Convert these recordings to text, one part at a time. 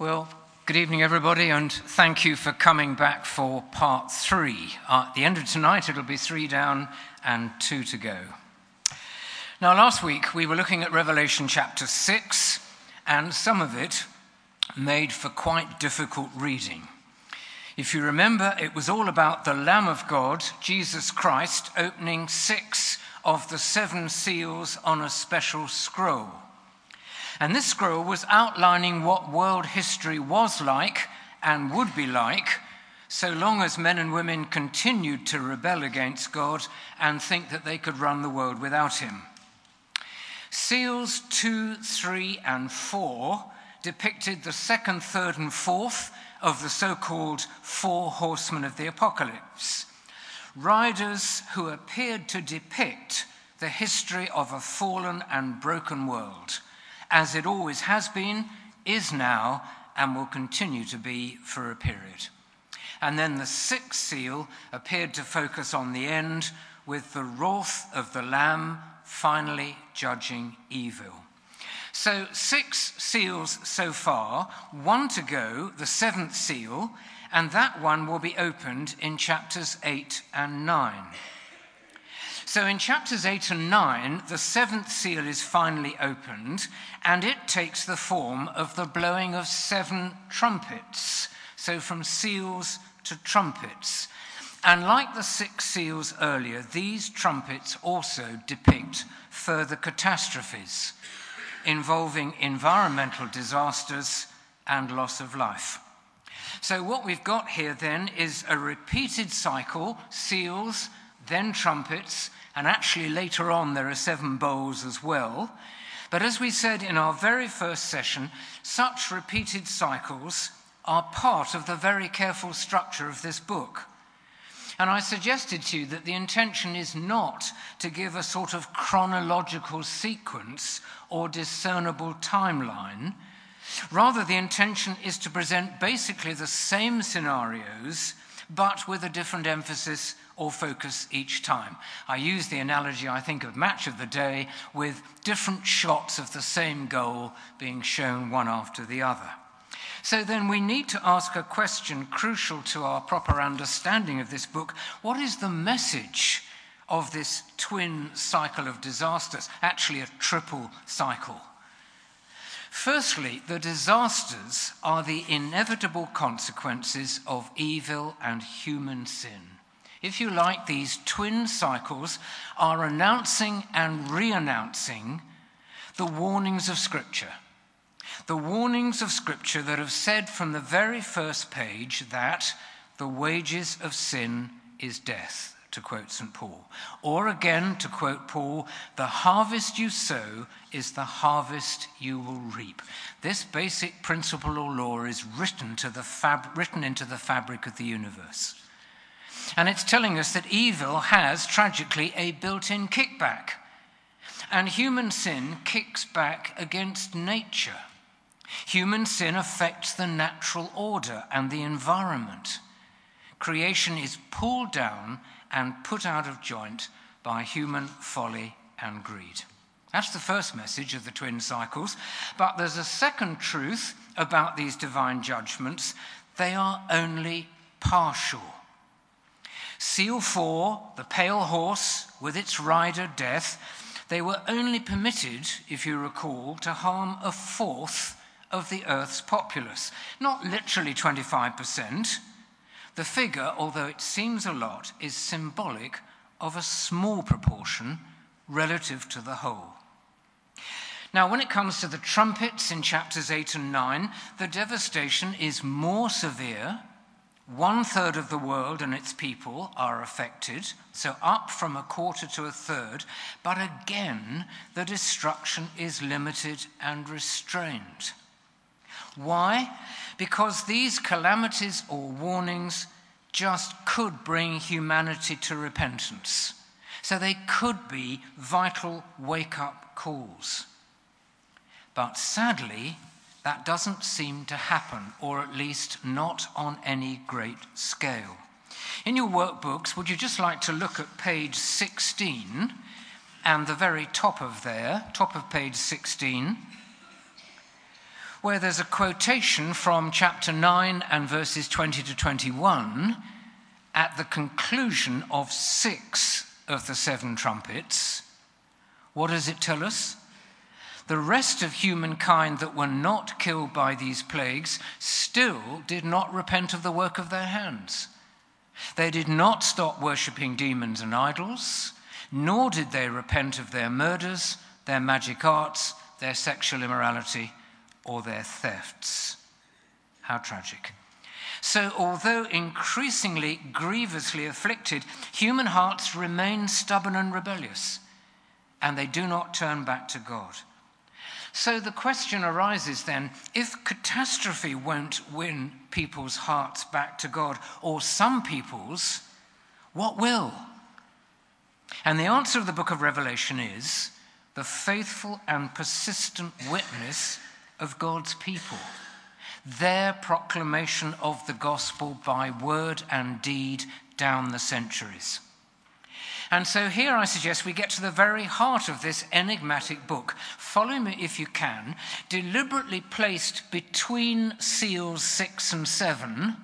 Well, good evening, everybody, and thank you for coming back for part three. Uh, at the end of tonight, it'll be three down and two to go. Now, last week we were looking at Revelation chapter six, and some of it made for quite difficult reading. If you remember, it was all about the Lamb of God, Jesus Christ, opening six of the seven seals on a special scroll. And this scroll was outlining what world history was like and would be like so long as men and women continued to rebel against God and think that they could run the world without Him. Seals 2, 3, and 4 depicted the second, third, and fourth of the so called four horsemen of the apocalypse. Riders who appeared to depict the history of a fallen and broken world as it always has been, is now, and will continue to be for a period. And then the sixth seal appeared to focus on the end with the wrath of the Lamb finally judging evil. So, six seals so far, one to go, the seventh seal, and that one will be opened in chapters 8 and 9. So in chapters 8 and 9, the seventh seal is finally opened, and it takes the form of the blowing of seven trumpets. So from seals to trumpets. And like the six seals earlier, these trumpets also depict further catastrophes involving environmental disasters and loss of life. So, what we've got here then is a repeated cycle seals, then trumpets, and actually, later on, there are seven bowls as well. But as we said in our very first session, such repeated cycles are part of the very careful structure of this book. And I suggested to you that the intention is not to give a sort of chronological sequence or discernible timeline. Rather, the intention is to present basically the same scenarios, but with a different emphasis or focus each time. I use the analogy, I think, of match of the day with different shots of the same goal being shown one after the other. So then we need to ask a question crucial to our proper understanding of this book what is the message of this twin cycle of disasters, actually, a triple cycle? Firstly, the disasters are the inevitable consequences of evil and human sin. If you like, these twin cycles are announcing and re announcing the warnings of Scripture. The warnings of Scripture that have said from the very first page that the wages of sin is death, to quote St. Paul. Or again, to quote Paul, the harvest you sow is the harvest you will reap. This basic principle or law is written, to the fab- written into the fabric of the universe. And it's telling us that evil has, tragically, a built in kickback. And human sin kicks back against nature. Human sin affects the natural order and the environment. Creation is pulled down and put out of joint by human folly and greed. That's the first message of the twin cycles. But there's a second truth about these divine judgments they are only partial. Seal 4, the pale horse with its rider death, they were only permitted, if you recall, to harm a fourth of the Earth's populace. Not literally 25%. The figure, although it seems a lot, is symbolic of a small proportion relative to the whole. Now, when it comes to the trumpets in chapters 8 and 9, the devastation is more severe one third of the world and its people are affected, so up from a quarter to a third, but again, the destruction is limited and restrained. Why? Because these calamities or warnings just could bring humanity to repentance. So they could be vital wake up calls. But sadly, that doesn't seem to happen, or at least not on any great scale. In your workbooks, would you just like to look at page 16 and the very top of there, top of page 16? Where there's a quotation from chapter 9 and verses 20 to 21 at the conclusion of six of the seven trumpets. What does it tell us? The rest of humankind that were not killed by these plagues still did not repent of the work of their hands. They did not stop worshipping demons and idols, nor did they repent of their murders, their magic arts, their sexual immorality, or their thefts. How tragic. So, although increasingly grievously afflicted, human hearts remain stubborn and rebellious, and they do not turn back to God. So the question arises then if catastrophe won't win people's hearts back to God, or some people's, what will? And the answer of the book of Revelation is the faithful and persistent witness of God's people, their proclamation of the gospel by word and deed down the centuries. And so here I suggest we get to the very heart of this enigmatic book. Follow me if you can. Deliberately placed between seals six and seven,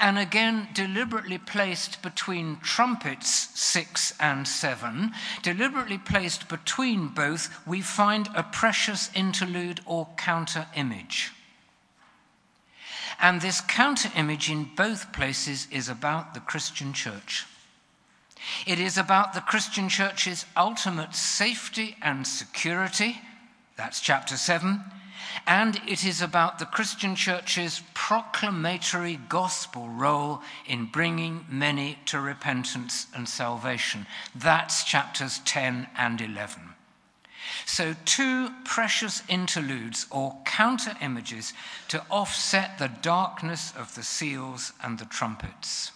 and again deliberately placed between trumpets six and seven, deliberately placed between both, we find a precious interlude or counter image. And this counter image in both places is about the Christian church. It is about the Christian church's ultimate safety and security. That's chapter 7. And it is about the Christian church's proclamatory gospel role in bringing many to repentance and salvation. That's chapters 10 and 11. So, two precious interludes or counter images to offset the darkness of the seals and the trumpets.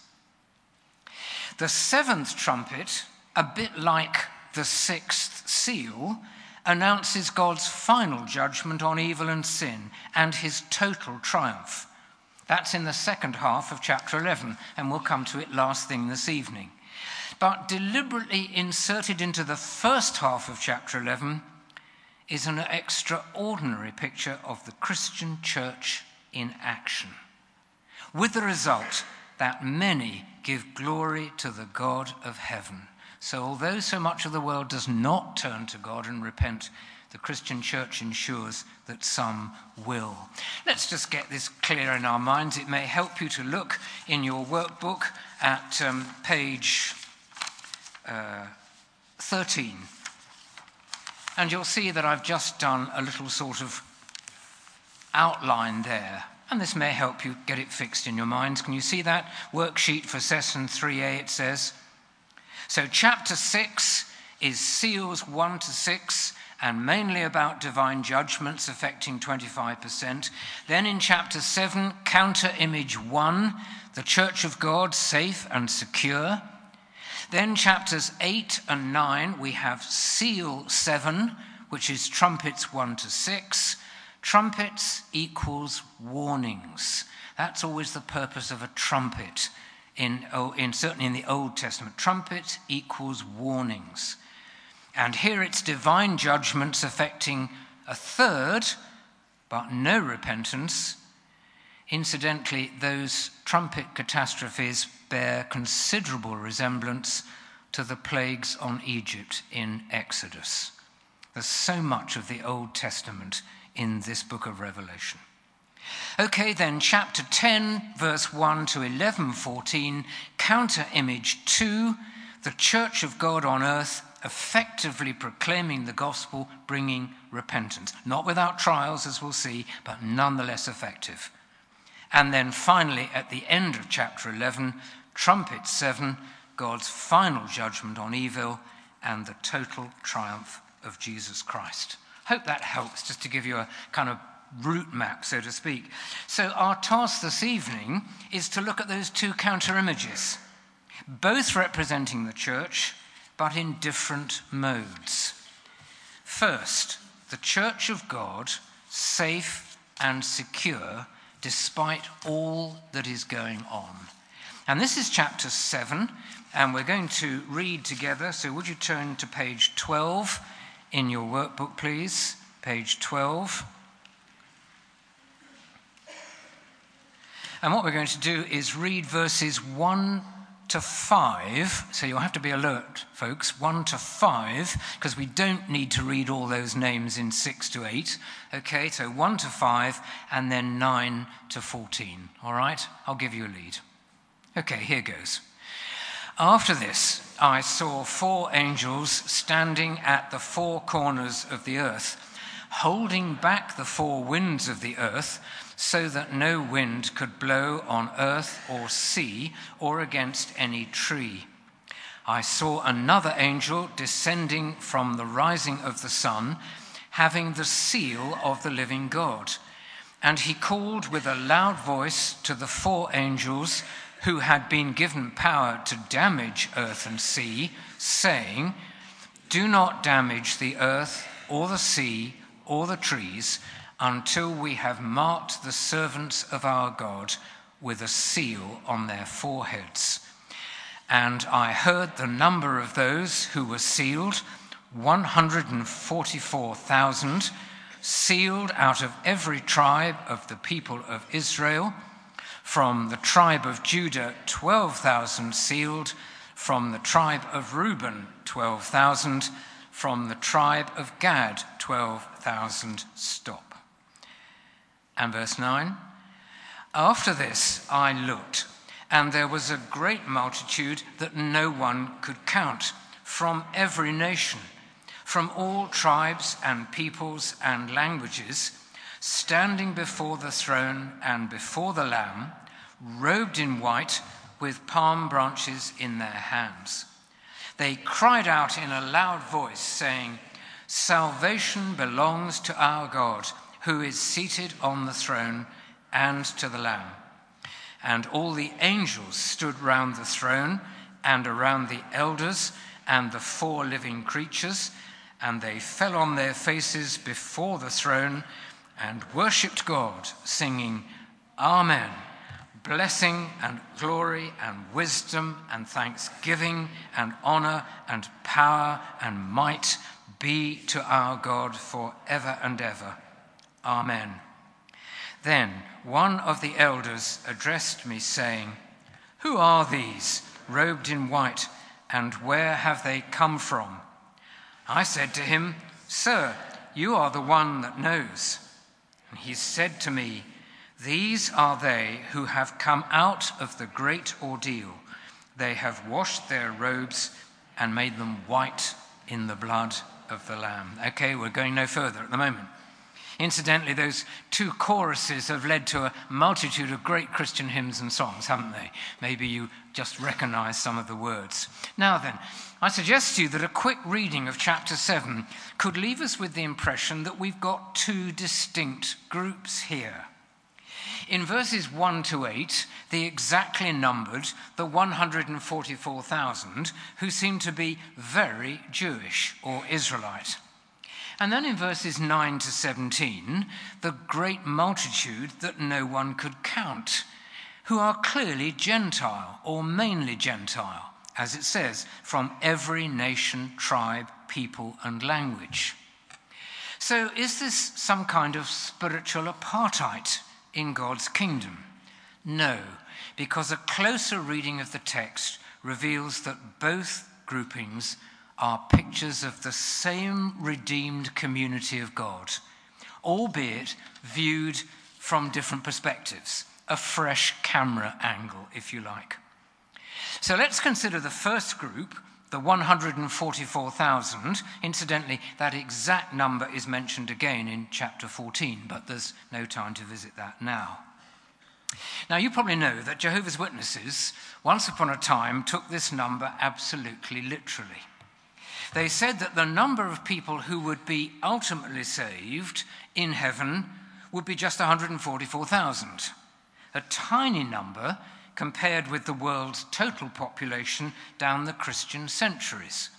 The seventh trumpet, a bit like the sixth seal, announces God's final judgment on evil and sin and his total triumph. That's in the second half of chapter 11, and we'll come to it last thing this evening. But deliberately inserted into the first half of chapter 11 is an extraordinary picture of the Christian church in action, with the result that many give glory to the God of heaven. So, although so much of the world does not turn to God and repent, the Christian church ensures that some will. Let's just get this clear in our minds. It may help you to look in your workbook at um, page uh, 13. And you'll see that I've just done a little sort of outline there and this may help you get it fixed in your minds. Can you see that worksheet for session 3a? It says. So, chapter 6 is seals 1 to 6 and mainly about divine judgments affecting 25%. Then in chapter 7, counter image 1, the church of God safe and secure. Then chapters 8 and 9, we have seal 7, which is trumpets 1 to 6. Trumpets equals warnings. That's always the purpose of a trumpet, in, oh, in, certainly in the Old Testament. Trumpet equals warnings. And here it's divine judgments affecting a third, but no repentance. Incidentally, those trumpet catastrophes bear considerable resemblance to the plagues on Egypt in Exodus. There's so much of the Old Testament in this book of Revelation. Okay, then, chapter 10, verse 1 to 11, 14, counter image 2, the church of God on earth effectively proclaiming the gospel, bringing repentance. Not without trials, as we'll see, but nonetheless effective. And then finally, at the end of chapter 11, trumpet 7, God's final judgment on evil and the total triumph of Jesus Christ. Hope that helps, just to give you a kind of route map, so to speak. So, our task this evening is to look at those two counter images, both representing the church, but in different modes. First, the church of God, safe and secure despite all that is going on. And this is chapter 7, and we're going to read together. So, would you turn to page 12? in your workbook, please, page 12. And what we're going to do is read verses 1 to 5. So you'll have to be alert, folks. 1 to 5, because we don't need to read all those names in 6 to 8. Okay, so 1 to 5, and then 9 to 14. All right? I'll give you a lead. Okay, here goes. After this, I saw four angels standing at the four corners of the earth, holding back the four winds of the earth so that no wind could blow on earth or sea or against any tree. I saw another angel descending from the rising of the sun, having the seal of the living God. And he called with a loud voice to the four angels who had been given power to damage earth and sea, saying, Do not damage the earth or the sea or the trees until we have marked the servants of our God with a seal on their foreheads. And I heard the number of those who were sealed 144,000, sealed out of every tribe of the people of Israel. From the tribe of Judah, 12,000 sealed. From the tribe of Reuben, 12,000. From the tribe of Gad, 12,000 stop. And verse 9 After this I looked, and there was a great multitude that no one could count from every nation, from all tribes and peoples and languages, standing before the throne and before the Lamb, robed in white with palm branches in their hands. They cried out in a loud voice, saying, Salvation belongs to our God who is seated on the throne and to the Lamb. And all the angels stood round the throne and around the elders and the four living creatures, and they fell on their faces before the throne and worshipped God, singing, Amen. Blessing and glory and wisdom and thanksgiving and honor and power and might be to our God forever and ever. Amen. Then one of the elders addressed me, saying, Who are these, robed in white, and where have they come from? I said to him, Sir, you are the one that knows. And he said to me, These are they who have come out of the great ordeal. They have washed their robes and made them white in the blood of the Lamb. Okay, we're going no further at the moment. Incidentally, those two choruses have led to a multitude of great Christian hymns and songs, haven't they? Maybe you just recognize some of the words. Now then, I suggest to you that a quick reading of chapter 7 could leave us with the impression that we've got two distinct groups here. In verses 1 to 8, the exactly numbered, the 144,000, who seem to be very Jewish or Israelite. And then in verses 9 to 17, the great multitude that no one could count, who are clearly Gentile or mainly Gentile, as it says, from every nation, tribe, people, and language. So, is this some kind of spiritual apartheid in God's kingdom? No, because a closer reading of the text reveals that both groupings are pictures of the same redeemed community of God, albeit viewed from different perspectives, a fresh camera angle, if you like. So let's consider the first group, the 144,000. Incidentally, that exact number is mentioned again in chapter 14, but there's no time to visit that now. Now, you probably know that Jehovah's Witnesses, once upon a time, took this number absolutely literally. They said that the number of people who would be ultimately saved in heaven would be just 144,000, a tiny number compared with the world's total population down the Christian centuries.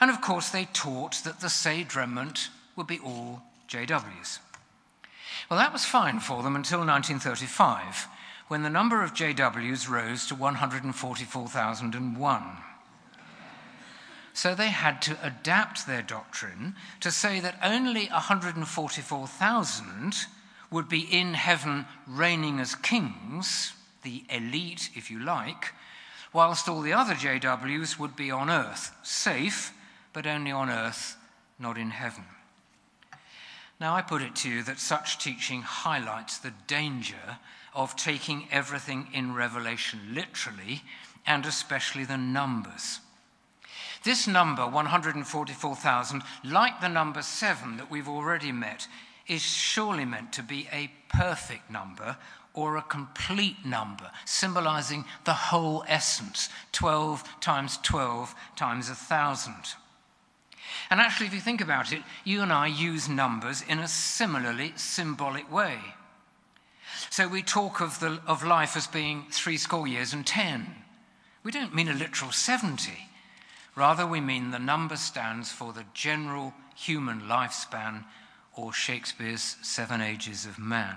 And of course, they taught that the saved remnant would be all JWs. Well, that was fine for them until 1935, when the number of JWs rose to 144,001. So they had to adapt their doctrine to say that only 144,000 would be in heaven reigning as kings, the elite, if you like, whilst all the other JWs would be on earth, safe, but only on earth, not in heaven. Now, I put it to you that such teaching highlights the danger of taking everything in Revelation literally, and especially the numbers. This number, 144,000, like the number seven that we've already met, is surely meant to be a perfect number or a complete number, symbolizing the whole essence 12 times 12 times a thousand. And actually, if you think about it, you and I use numbers in a similarly symbolic way. So we talk of, the, of life as being three score years and ten. We don't mean a literal 70. Rather, we mean the number stands for the general human lifespan or Shakespeare's Seven Ages of Man.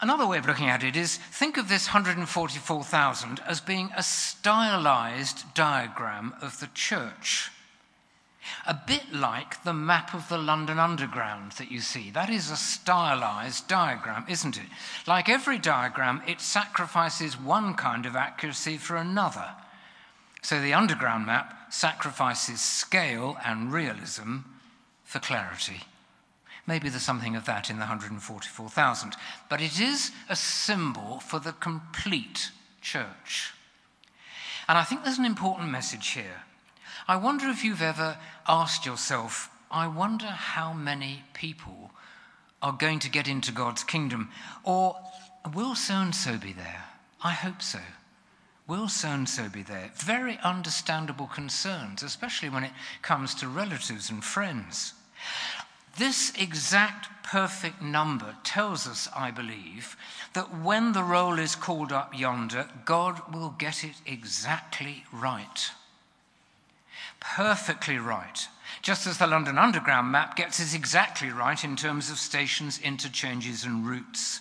Another way of looking at it is think of this 144,000 as being a stylized diagram of the church. A bit like the map of the London Underground that you see. That is a stylized diagram, isn't it? Like every diagram, it sacrifices one kind of accuracy for another. So the Underground map sacrifices scale and realism for clarity. Maybe there's something of that in the 144,000. But it is a symbol for the complete church. And I think there's an important message here. I wonder if you've ever asked yourself, I wonder how many people are going to get into God's kingdom? Or will so and so be there? I hope so. Will so and so be there? Very understandable concerns, especially when it comes to relatives and friends. This exact perfect number tells us, I believe, that when the roll is called up yonder, God will get it exactly right perfectly right, just as the London Underground map gets it exactly right in terms of stations, interchanges, and routes.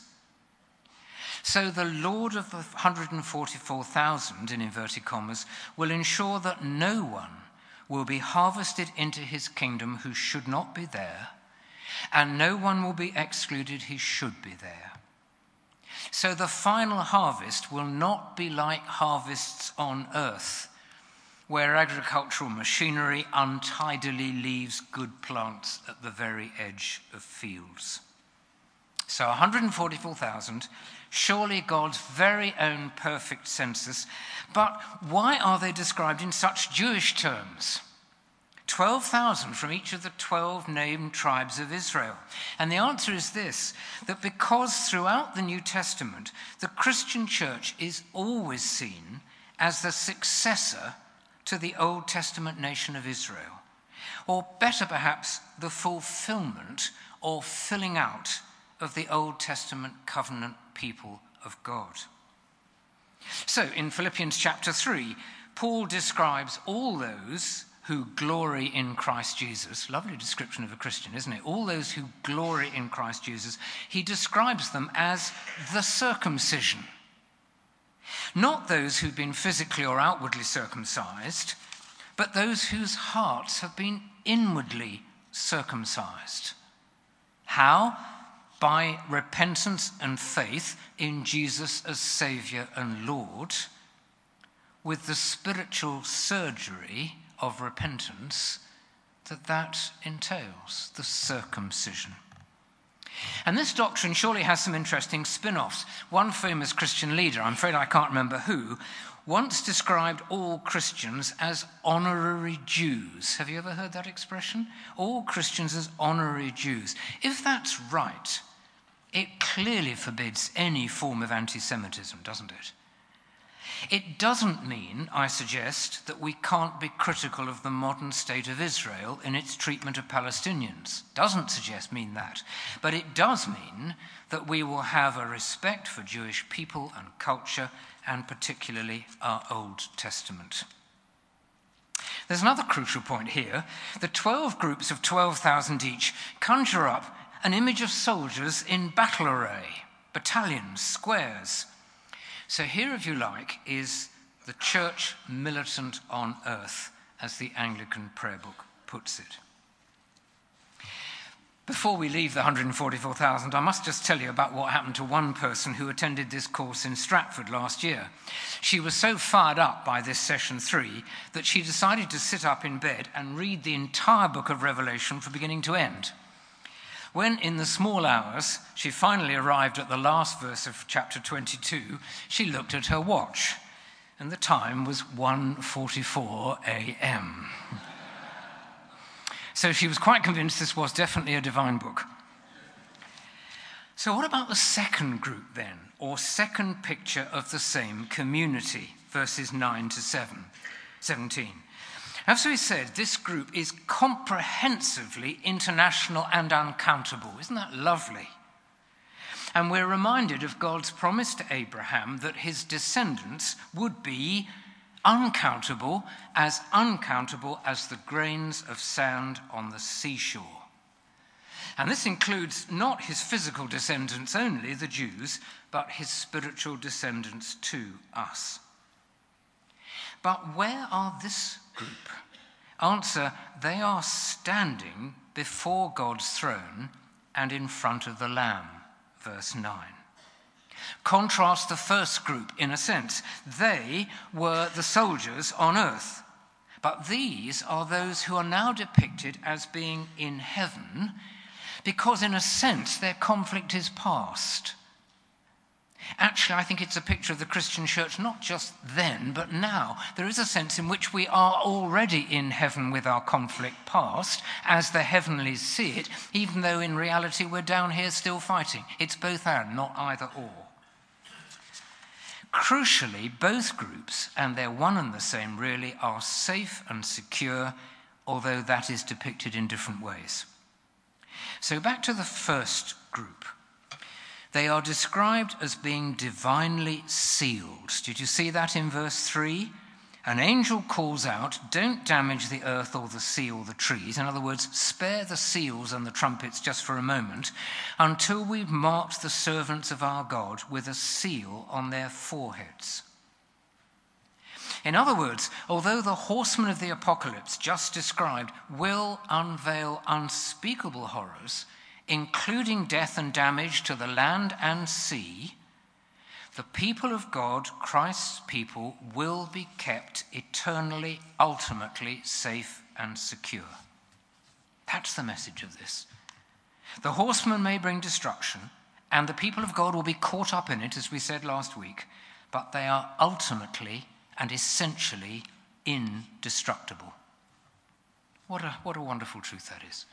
So the Lord of the 144,000, in inverted commas, will ensure that no one will be harvested into his kingdom who should not be there, and no one will be excluded who should be there. So the final harvest will not be like harvests on earth where agricultural machinery untidily leaves good plants at the very edge of fields. So 144,000, surely God's very own perfect census. But why are they described in such Jewish terms? 12,000 from each of the 12 named tribes of Israel. And the answer is this that because throughout the New Testament, the Christian church is always seen as the successor to the Old Testament nation of Israel. Or better, perhaps, the fulfillment or filling out of the Old Testament covenant people of God. So, in Philippians chapter 3, Paul describes all those who glory in Christ Jesus. Lovely description of a Christian, isn't it? All those who glory in Christ Jesus. He describes them as the circumcision. Not those who've been physically or outwardly circumcised, but those whose hearts have been inwardly circumcised. How? By repentance and faith in Jesus as Saviour and Lord, with the spiritual surgery of repentance that that entails, the circumcision. And this doctrine surely has some interesting spin offs. One famous Christian leader, I'm afraid I can't remember who, once described all Christians as honorary Jews. Have you ever heard that expression? All Christians as honorary Jews. If that's right, it clearly forbids any form of anti Semitism, doesn't it? It doesn't mean, I suggest, that we can't be critical of the modern state of Israel in its treatment of Palestinians. Doesn't suggest mean that. But it does mean that we will have a respect for Jewish people and culture, and particularly our Old Testament. There's another crucial point here. The 12 groups of 12,000 each conjure up an image of soldiers in battle array, battalions, squares. So, here, if you like, is the church militant on earth, as the Anglican prayer book puts it. Before we leave the 144,000, I must just tell you about what happened to one person who attended this course in Stratford last year. She was so fired up by this session three that she decided to sit up in bed and read the entire book of Revelation from beginning to end. When in the small hours she finally arrived at the last verse of chapter 22, she looked at her watch, and the time was 1:44 a.m. So she was quite convinced this was definitely a divine book. So, what about the second group then, or second picture of the same community, verses 9 to 7, 17? As we said, this group is comprehensively international and uncountable. Isn't that lovely? And we're reminded of God's promise to Abraham that his descendants would be uncountable, as uncountable as the grains of sand on the seashore. And this includes not his physical descendants only, the Jews, but his spiritual descendants to us. But where are this group? Answer they are standing before God's throne and in front of the Lamb. Verse 9. Contrast the first group in a sense. They were the soldiers on earth. But these are those who are now depicted as being in heaven because, in a sense, their conflict is past. Actually, I think it's a picture of the Christian church not just then, but now. There is a sense in which we are already in heaven with our conflict past, as the heavenlies see it, even though in reality we're down here still fighting. It's both and, not either or. Crucially, both groups, and they're one and the same really, are safe and secure, although that is depicted in different ways. So, back to the first group. They are described as being divinely sealed. Did you see that in verse 3? An angel calls out, Don't damage the earth or the sea or the trees. In other words, spare the seals and the trumpets just for a moment until we've marked the servants of our God with a seal on their foreheads. In other words, although the horsemen of the apocalypse just described will unveil unspeakable horrors, including death and damage to the land and sea, the people of God, Christ's people, will be kept eternally, ultimately safe and secure. That's the message of this. The horsemen may bring destruction, and the people of God will be caught up in it, as we said last week, but they are ultimately and essentially indestructible. What a, what a wonderful truth that is.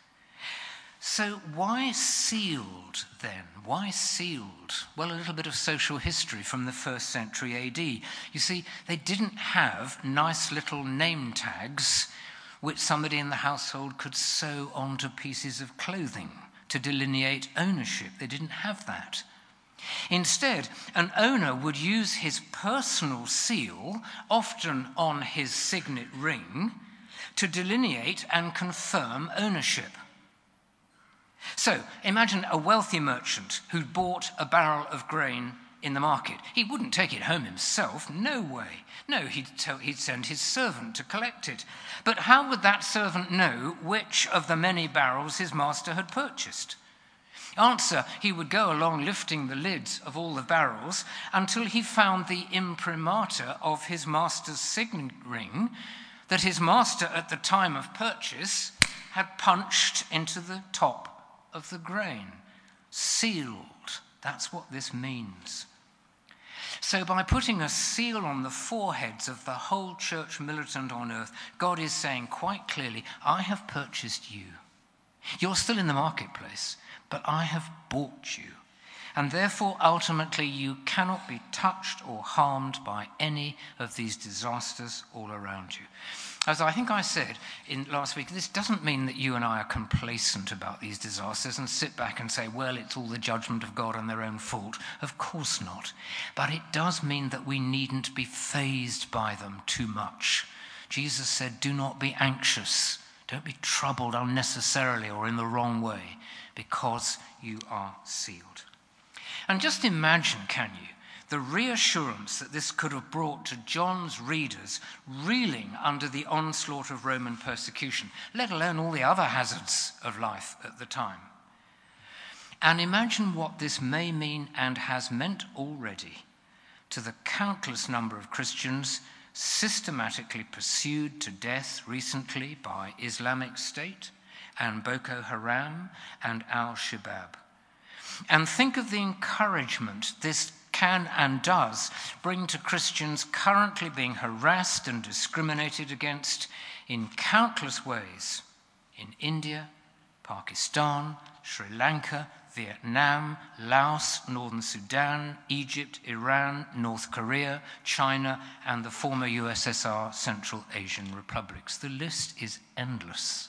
So, why sealed then? Why sealed? Well, a little bit of social history from the first century AD. You see, they didn't have nice little name tags which somebody in the household could sew onto pieces of clothing to delineate ownership. They didn't have that. Instead, an owner would use his personal seal, often on his signet ring, to delineate and confirm ownership. So imagine a wealthy merchant who'd bought a barrel of grain in the market. He wouldn't take it home himself, no way. No, he'd, tell, he'd send his servant to collect it. But how would that servant know which of the many barrels his master had purchased? Answer, he would go along lifting the lids of all the barrels until he found the imprimatur of his master's signet ring that his master at the time of purchase had punched into the top of the grain, sealed. That's what this means. So, by putting a seal on the foreheads of the whole church militant on earth, God is saying quite clearly, I have purchased you. You're still in the marketplace, but I have bought you. And therefore, ultimately, you cannot be touched or harmed by any of these disasters all around you. As I think I said in last week, this doesn't mean that you and I are complacent about these disasters and sit back and say, well, it's all the judgment of God and their own fault. Of course not. But it does mean that we needn't be fazed by them too much. Jesus said, do not be anxious. Don't be troubled unnecessarily or in the wrong way because you are sealed. And just imagine, can you, the reassurance that this could have brought to John's readers reeling under the onslaught of Roman persecution, let alone all the other hazards of life at the time. And imagine what this may mean and has meant already to the countless number of Christians systematically pursued to death recently by Islamic State and Boko Haram and Al Shabaab. And think of the encouragement this can and does bring to Christians currently being harassed and discriminated against in countless ways in India, Pakistan, Sri Lanka, Vietnam, Laos, Northern Sudan, Egypt, Iran, North Korea, China, and the former USSR Central Asian republics. The list is endless.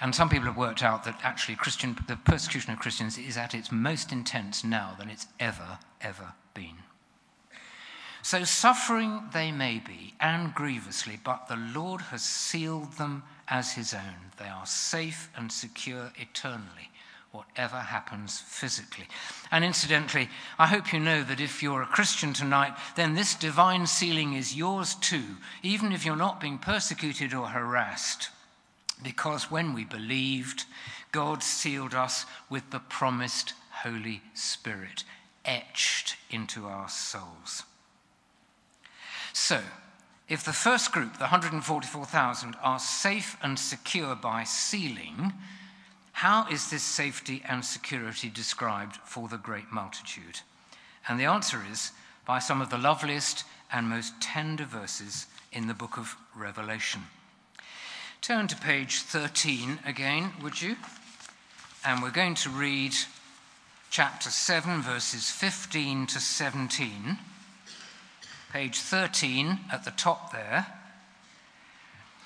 And some people have worked out that actually Christian, the persecution of Christians is at its most intense now than it's ever, ever been. So suffering they may be, and grievously, but the Lord has sealed them as his own. They are safe and secure eternally, whatever happens physically. And incidentally, I hope you know that if you're a Christian tonight, then this divine sealing is yours too, even if you're not being persecuted or harassed. Because when we believed, God sealed us with the promised Holy Spirit, etched into our souls. So, if the first group, the 144,000, are safe and secure by sealing, how is this safety and security described for the great multitude? And the answer is by some of the loveliest and most tender verses in the book of Revelation. Turn to page 13 again, would you? And we're going to read chapter 7, verses 15 to 17 page 13 at the top there.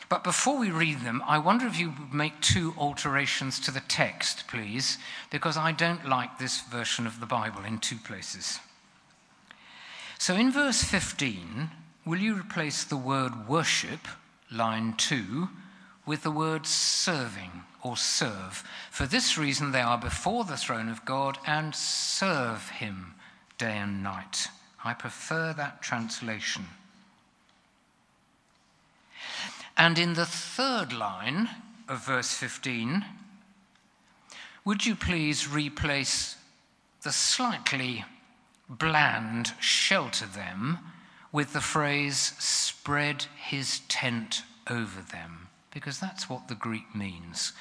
But before we read them, I wonder if you would make two alterations to the text, please, because I don't like this version of the Bible in two places. So in verse 15, will you replace the word worship, line 2, with the word serving or serve? For this reason, they are before the throne of God and serve him day and night. I prefer that translation. And in the third line of verse 15, would you please replace the slightly bland shelter them with the phrase spread his tent over them? Because that's what the Greek means.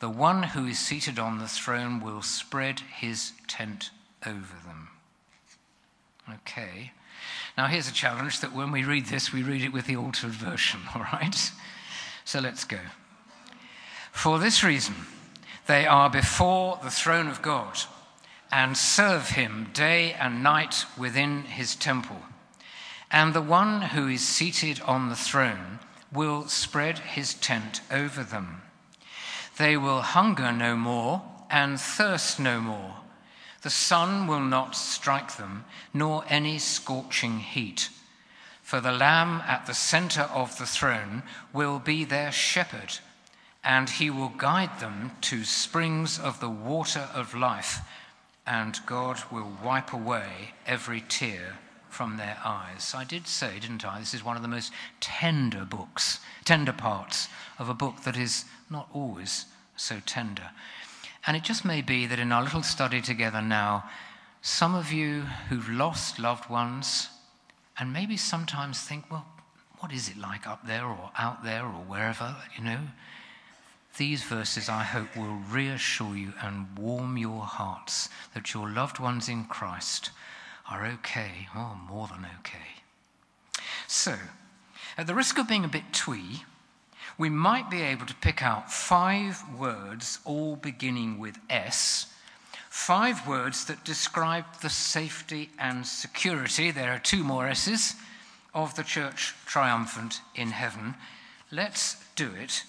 The one who is seated on the throne will spread his tent over them. Okay. Now, here's a challenge that when we read this, we read it with the altered version, all right? So let's go. For this reason, they are before the throne of God and serve him day and night within his temple. And the one who is seated on the throne will spread his tent over them. They will hunger no more and thirst no more. The sun will not strike them, nor any scorching heat. For the Lamb at the center of the throne will be their shepherd, and he will guide them to springs of the water of life, and God will wipe away every tear from their eyes. I did say, didn't I? This is one of the most tender books, tender parts of a book that is not always so tender. And it just may be that in our little study together now, some of you who've lost loved ones and maybe sometimes think, well, what is it like up there or out there or wherever, you know? These verses, I hope, will reassure you and warm your hearts that your loved ones in Christ are okay, or more than okay. So, at the risk of being a bit twee, we might be able to pick out five words, all beginning with S, five words that describe the safety and security, there are two more S's, of the church triumphant in heaven. Let's do it.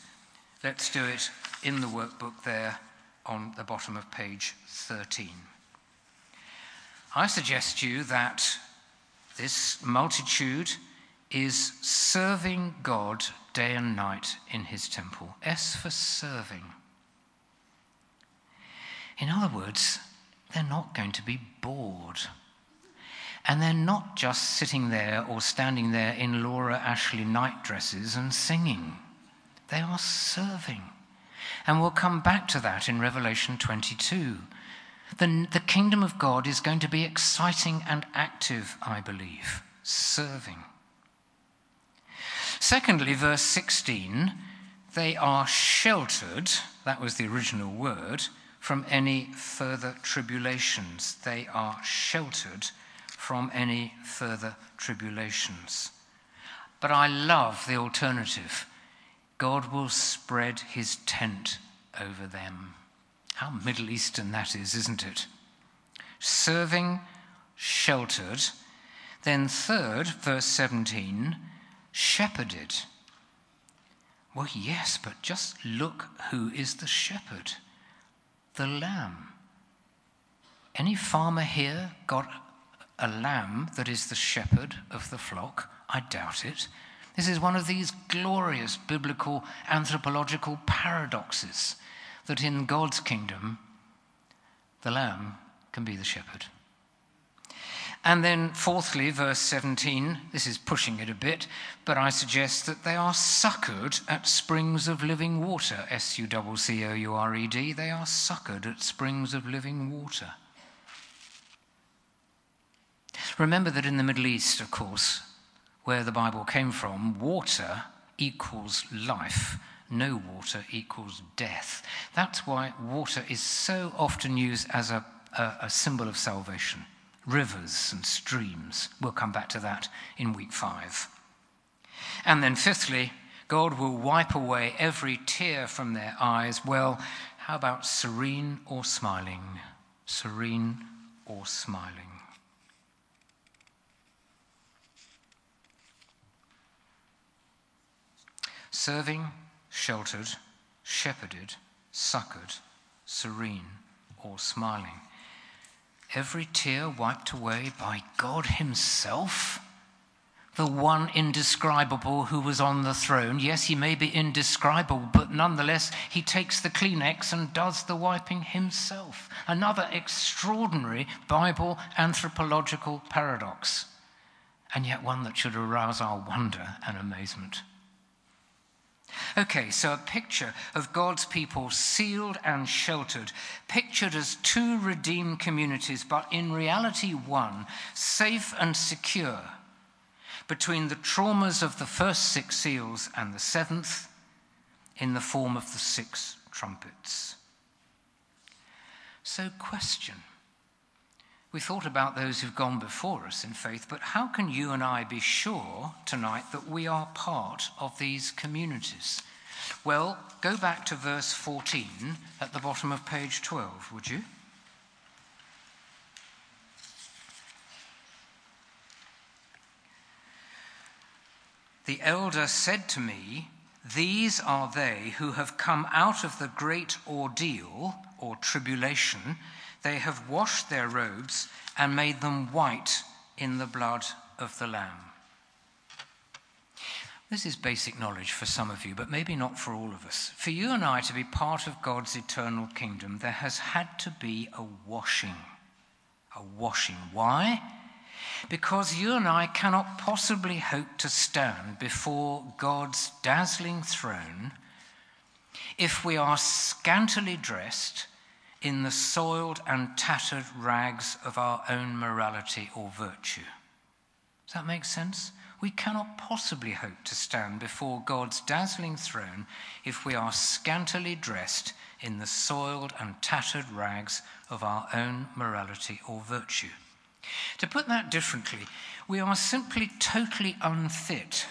Let's do it in the workbook there on the bottom of page 13. I suggest to you that this multitude is serving God day and night in his temple. S for serving. In other words, they're not going to be bored. And they're not just sitting there or standing there in Laura Ashley night dresses and singing. They are serving. And we'll come back to that in Revelation 22. Then the kingdom of God is going to be exciting and active, I believe, serving. Secondly, verse 16, they are sheltered, that was the original word, from any further tribulations. They are sheltered from any further tribulations. But I love the alternative God will spread his tent over them. How Middle Eastern that is, isn't it? Serving, sheltered. Then, third, verse 17, shepherded. Well, yes, but just look who is the shepherd the lamb. Any farmer here got a lamb that is the shepherd of the flock? I doubt it. This is one of these glorious biblical anthropological paradoxes that in God's kingdom, the lamb can be the shepherd. And then, fourthly, verse 17, this is pushing it a bit, but I suggest that they are succored at springs of living water. S U C C O U R E D. They are succored at springs of living water. Remember that in the Middle East, of course, where the Bible came from, water equals life. No water equals death. That's why water is so often used as a, a, a symbol of salvation rivers and streams. We'll come back to that in week five. And then, fifthly, God will wipe away every tear from their eyes. Well, how about serene or smiling? Serene or smiling? Serving, sheltered, shepherded, succored, serene, or smiling every tear wiped away by God Himself? The one indescribable who was on the throne. Yes, he may be indescribable, but nonetheless, he takes the Kleenex and does the wiping himself. Another extraordinary Bible anthropological paradox, and yet one that should arouse our wonder and amazement. Okay, so a picture of God's people sealed and sheltered, pictured as two redeemed communities, but in reality one, safe and secure between the traumas of the first six seals and the seventh in the form of the six trumpets. So, question we thought about those who've gone before us in faith, but how can you and I be sure tonight that we are part of these communities? Well, go back to verse 14 at the bottom of page 12, would you? The elder said to me, These are they who have come out of the great ordeal or tribulation they have washed their robes and made them white in the blood of the Lamb. This is basic knowledge for some of you, but maybe not for all of us. For you and I to be part of God's eternal kingdom, there has had to be a washing. A washing. Why? Because you and I cannot possibly hope to stand before God's dazzling throne if we are scantily dressed in the soiled and tattered rags of our own morality or virtue. Does that make sense? We cannot possibly hope to stand before God's dazzling throne if we are scantily dressed in the soiled and tattered rags of our own morality or virtue. To put that differently, we are simply totally unfit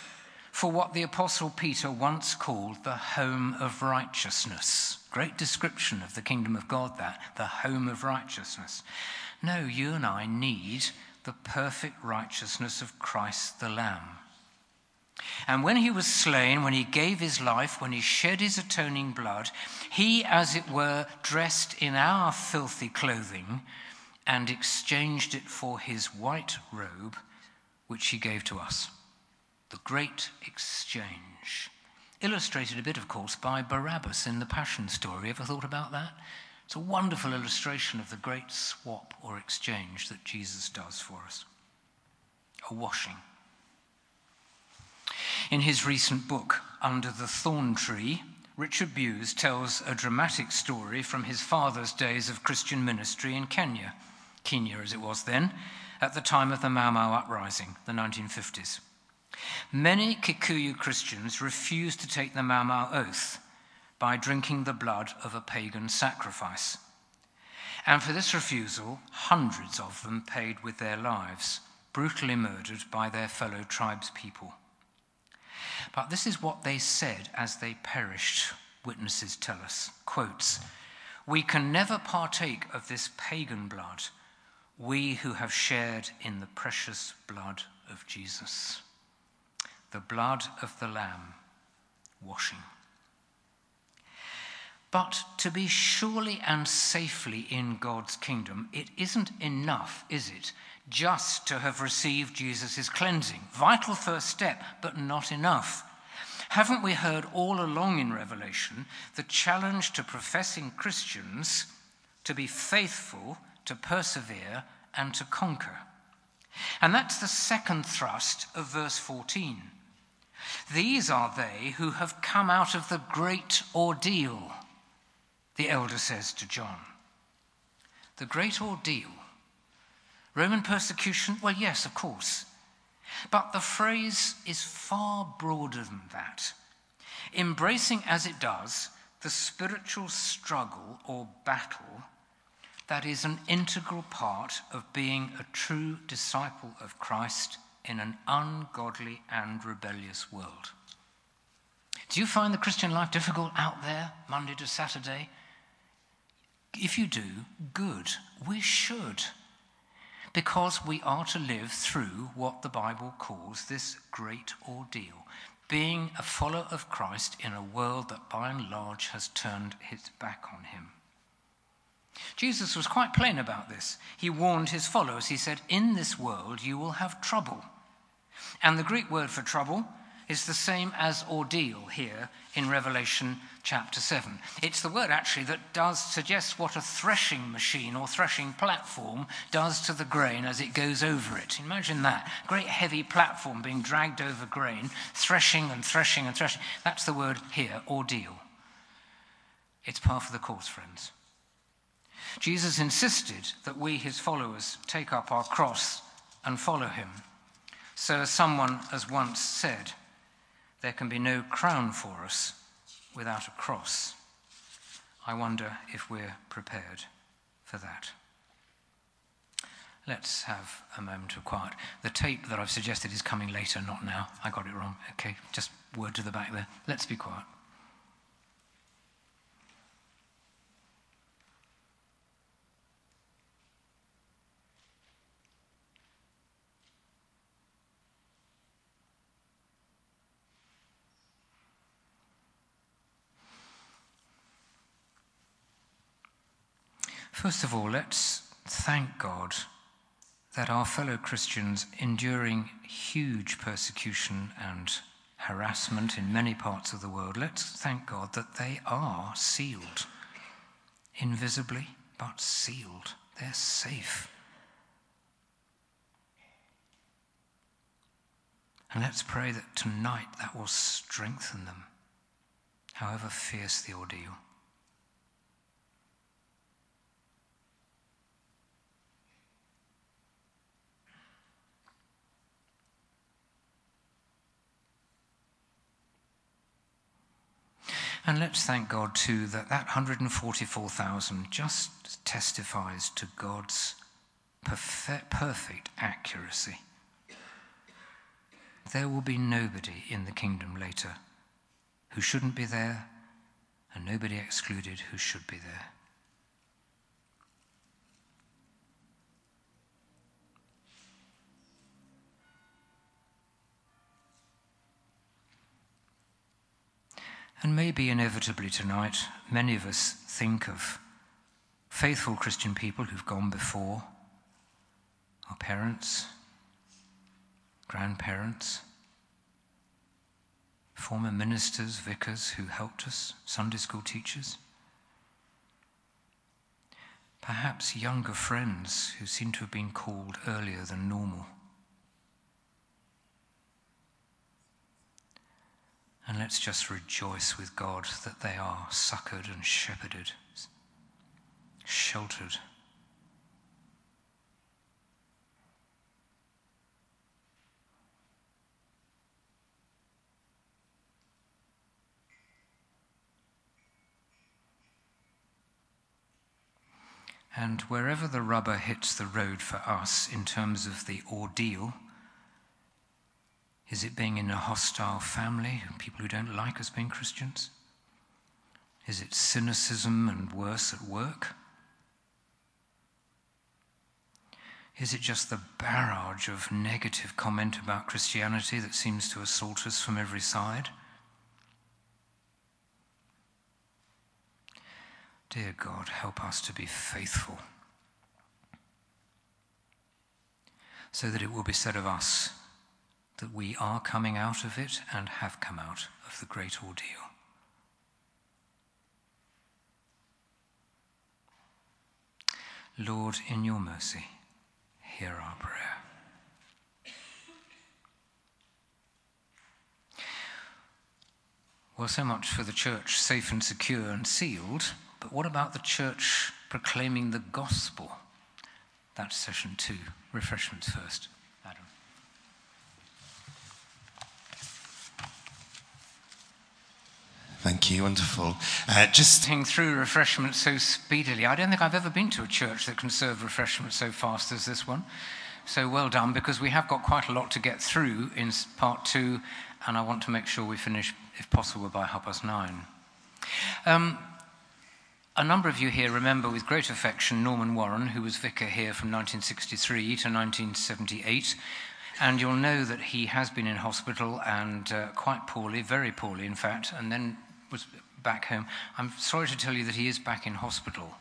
for what the Apostle Peter once called the home of righteousness. Great description of the kingdom of God, that, the home of righteousness. No, you and I need the perfect righteousness of Christ the Lamb. And when he was slain, when he gave his life, when he shed his atoning blood, he, as it were, dressed in our filthy clothing and exchanged it for his white robe, which he gave to us the great exchange. Illustrated a bit, of course, by Barabbas in the Passion story. Ever thought about that? It's a wonderful illustration of the great swap or exchange that Jesus does for us a washing. In his recent book, Under the Thorn Tree, Richard Bewes tells a dramatic story from his father's days of Christian ministry in Kenya, Kenya as it was then, at the time of the Mau Mau uprising, the 1950s. Many Kikuyu Christians refused to take the Mau oath by drinking the blood of a pagan sacrifice. And for this refusal, hundreds of them paid with their lives, brutally murdered by their fellow tribespeople. But this is what they said as they perished, witnesses tell us. Quotes, We can never partake of this pagan blood, we who have shared in the precious blood of Jesus. The blood of the Lamb washing. But to be surely and safely in God's kingdom, it isn't enough, is it, just to have received Jesus' cleansing. Vital first step, but not enough. Haven't we heard all along in Revelation the challenge to professing Christians to be faithful, to persevere, and to conquer? And that's the second thrust of verse 14. These are they who have come out of the great ordeal the elder says to John. The great ordeal. Roman persecution? Well, yes, of course. But the phrase is far broader than that, embracing as it does the spiritual struggle or battle that is an integral part of being a true disciple of Christ in an ungodly and rebellious world. Do you find the Christian life difficult out there, Monday to Saturday? If you do, good. We should. Because we are to live through what the Bible calls this great ordeal being a follower of Christ in a world that by and large has turned its back on him. Jesus was quite plain about this. He warned his followers. He said, In this world you will have trouble. And the Greek word for trouble is the same as ordeal here in Revelation chapter 7. It's the word actually that does suggest what a threshing machine or threshing platform does to the grain as it goes over it. Imagine that. Great heavy platform being dragged over grain, threshing and threshing and threshing. That's the word here, ordeal. It's par for the course, friends. Jesus insisted that we, his followers, take up our cross and follow him. So, as someone has once said, there can be no crown for us without a cross. I wonder if we're prepared for that. Let's have a moment of quiet. The tape that I've suggested is coming later, not now. I got it wrong. Okay, just word to the back there. Let's be quiet. First of all, let's thank God that our fellow Christians, enduring huge persecution and harassment in many parts of the world, let's thank God that they are sealed. Invisibly, but sealed. They're safe. And let's pray that tonight that will strengthen them, however fierce the ordeal. And let's thank God too that that 144,000 just testifies to God's perfect, perfect accuracy. There will be nobody in the kingdom later who shouldn't be there, and nobody excluded who should be there. And maybe inevitably tonight, many of us think of faithful Christian people who've gone before, our parents, grandparents, former ministers, vicars who helped us, Sunday school teachers, perhaps younger friends who seem to have been called earlier than normal. And let's just rejoice with God that they are succored and shepherded, sheltered. And wherever the rubber hits the road for us in terms of the ordeal, is it being in a hostile family, people who don't like us being Christians? Is it cynicism and worse at work? Is it just the barrage of negative comment about Christianity that seems to assault us from every side? Dear God, help us to be faithful so that it will be said of us that we are coming out of it and have come out of the great ordeal. Lord, in your mercy, hear our prayer. Well, so much for the church safe and secure and sealed, but what about the church proclaiming the gospel? That's session two. Refreshments first. Thank you, wonderful. Uh, just through refreshments so speedily. I don't think I've ever been to a church that can serve refreshments so fast as this one. So well done, because we have got quite a lot to get through in part two, and I want to make sure we finish, if possible, by half past nine. Um, a number of you here remember with great affection Norman Warren, who was vicar here from 1963 to 1978. And you'll know that he has been in hospital and uh, quite poorly, very poorly, in fact, and then was back home. I'm sorry to tell you that he is back in hospital.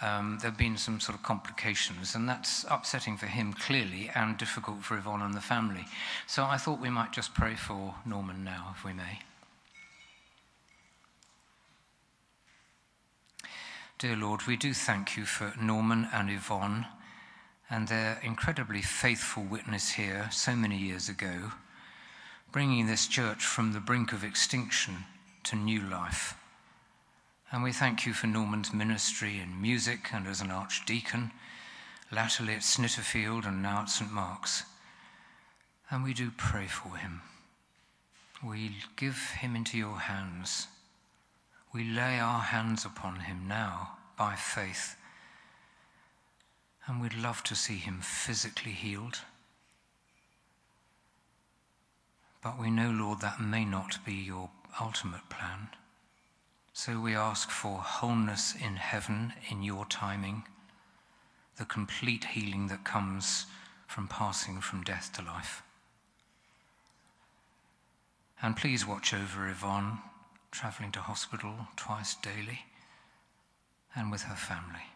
Um, there have been some sort of complications, and that's upsetting for him clearly and difficult for Yvonne and the family. So I thought we might just pray for Norman now, if we may. Dear Lord, we do thank you for Norman and Yvonne and their incredibly faithful witness here so many years ago, bringing this church from the brink of extinction to new life. And we thank you for Norman's ministry in music and as an archdeacon, latterly at Snitterfield and now at St. Mark's. And we do pray for him. We give him into your hands. We lay our hands upon him now by faith. And we'd love to see him physically healed. But we know, Lord, that may not be your ultimate plan. So we ask for wholeness in heaven in your timing, the complete healing that comes from passing from death to life. And please watch over Yvonne, traveling to hospital twice daily, and with her family.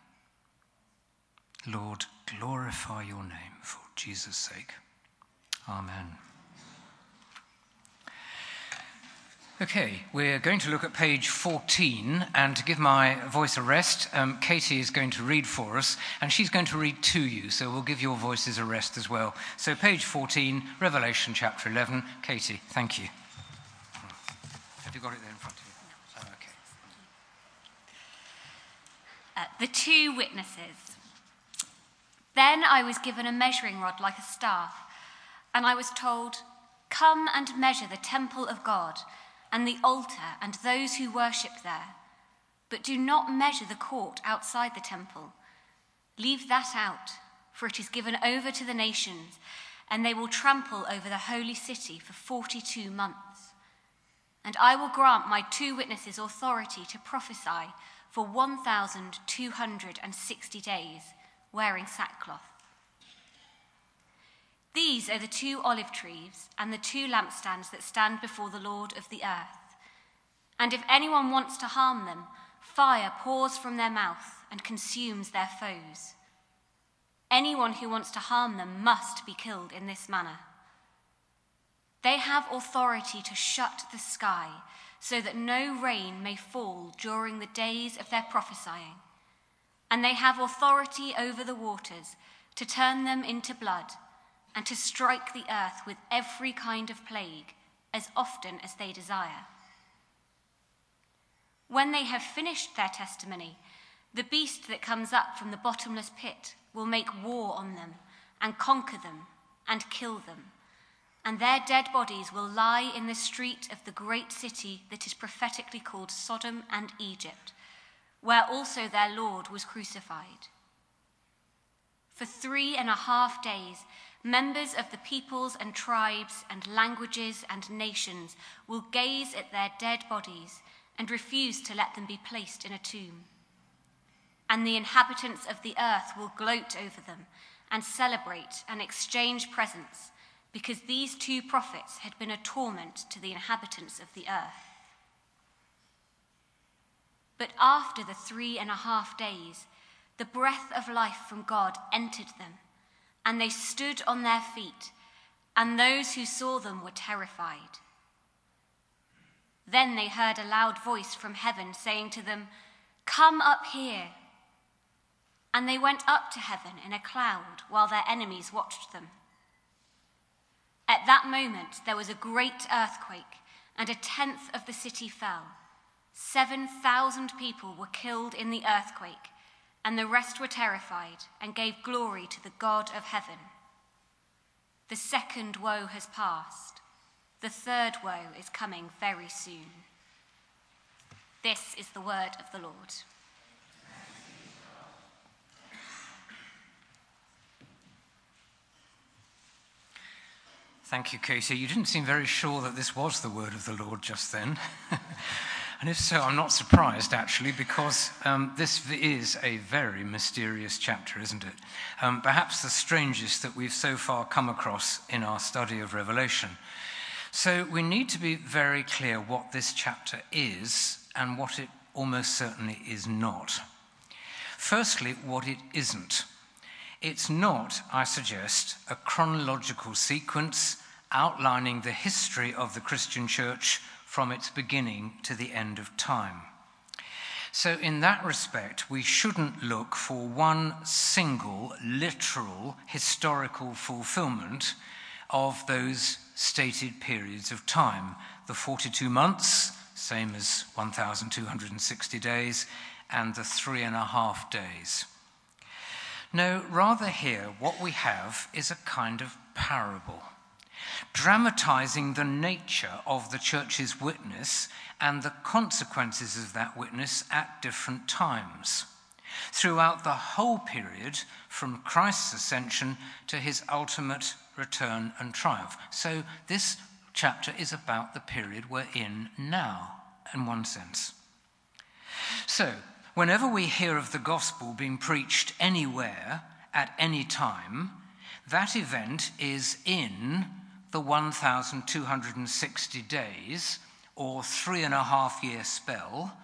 Lord, glorify your name for Jesus' sake. Amen. Okay, we're going to look at page 14, and to give my voice a rest, um, Katie is going to read for us, and she's going to read to you, so we'll give your voices a rest as well. So, page 14, Revelation chapter 11. Katie, thank you. Have you got it there in front of you? Oh, okay. Uh, the two witnesses. Then I was given a measuring rod like a staff, and I was told, Come and measure the temple of God and the altar and those who worship there. But do not measure the court outside the temple. Leave that out, for it is given over to the nations, and they will trample over the holy city for 42 months. And I will grant my two witnesses authority to prophesy for 1,260 days, wearing sackcloth. These are the two olive trees and the two lampstands that stand before the Lord of the earth. And if anyone wants to harm them, fire pours from their mouth and consumes their foes. Anyone who wants to harm them must be killed in this manner. They have authority to shut the sky so that no rain may fall during the days of their prophesying. And they have authority over the waters to turn them into blood and to strike the earth with every kind of plague as often as they desire. When they have finished their testimony, the beast that comes up from the bottomless pit will make war on them and conquer them and kill them. And their dead bodies will lie in the street of the great city that is prophetically called Sodom and Egypt, where also their Lord was crucified. For three and a half days, members of the peoples and tribes and languages and nations will gaze at their dead bodies and refuse to let them be placed in a tomb. And the inhabitants of the earth will gloat over them and celebrate and exchange presents, because these two prophets had been a torment to the inhabitants of the earth. But after the three and a half days, the breath of life from God entered them, and they stood on their feet, and those who saw them were terrified. Then they heard a loud voice from heaven saying to them, Come up here. And they went up to heaven in a cloud while their enemies watched them. At that moment, there was a great earthquake, and a tenth of the city fell. 7,000 people were killed in the earthquake, and the rest were terrified and gave glory to the God of heaven. The second woe has passed. The third woe is coming very soon. This is the word of the Lord. Thank you, Katie. You didn't seem very sure that this was the word of the Lord just then. and if so, I'm not surprised actually, because um, this is a very mysterious chapter, isn't it? Um, perhaps the strangest that we've so far come across in our study of Revelation. So we need to be very clear what this chapter is and what it almost certainly is not. Firstly, what it isn't. It's not, I suggest, a chronological sequence outlining the history of the Christian church from its beginning to the end of time. So, in that respect, we shouldn't look for one single literal historical fulfillment of those stated periods of time the 42 months, same as 1,260 days, and the three and a half days. No, rather here, what we have is a kind of parable, dramatizing the nature of the church's witness and the consequences of that witness at different times. Throughout the whole period, from Christ's ascension to his ultimate return and triumph. So, this chapter is about the period we're in now, in one sense. So, Whenever we hear of the gospel being preached anywhere at any time, that event is in the 1,260 days or three and a half year spell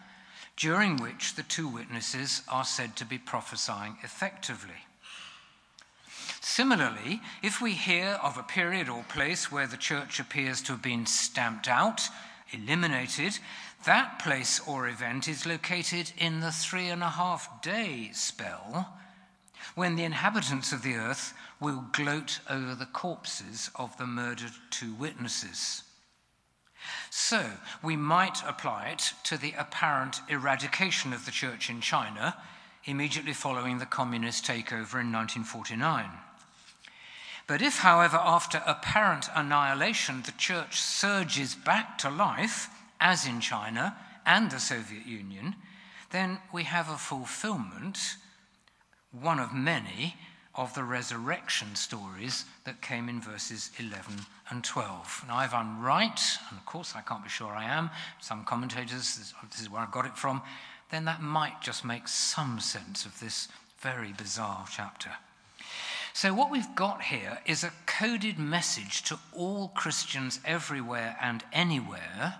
during which the two witnesses are said to be prophesying effectively. Similarly, if we hear of a period or place where the church appears to have been stamped out, eliminated, that place or event is located in the three and a half day spell when the inhabitants of the earth will gloat over the corpses of the murdered two witnesses. So, we might apply it to the apparent eradication of the church in China immediately following the communist takeover in 1949. But if, however, after apparent annihilation, the church surges back to life, as in China and the Soviet Union, then we have a fulfillment, one of many, of the resurrection stories that came in verses 11 and 12. Now, if I'm right, and of course I can't be sure I am, some commentators, this is where I got it from, then that might just make some sense of this very bizarre chapter. So, what we've got here is a coded message to all Christians everywhere and anywhere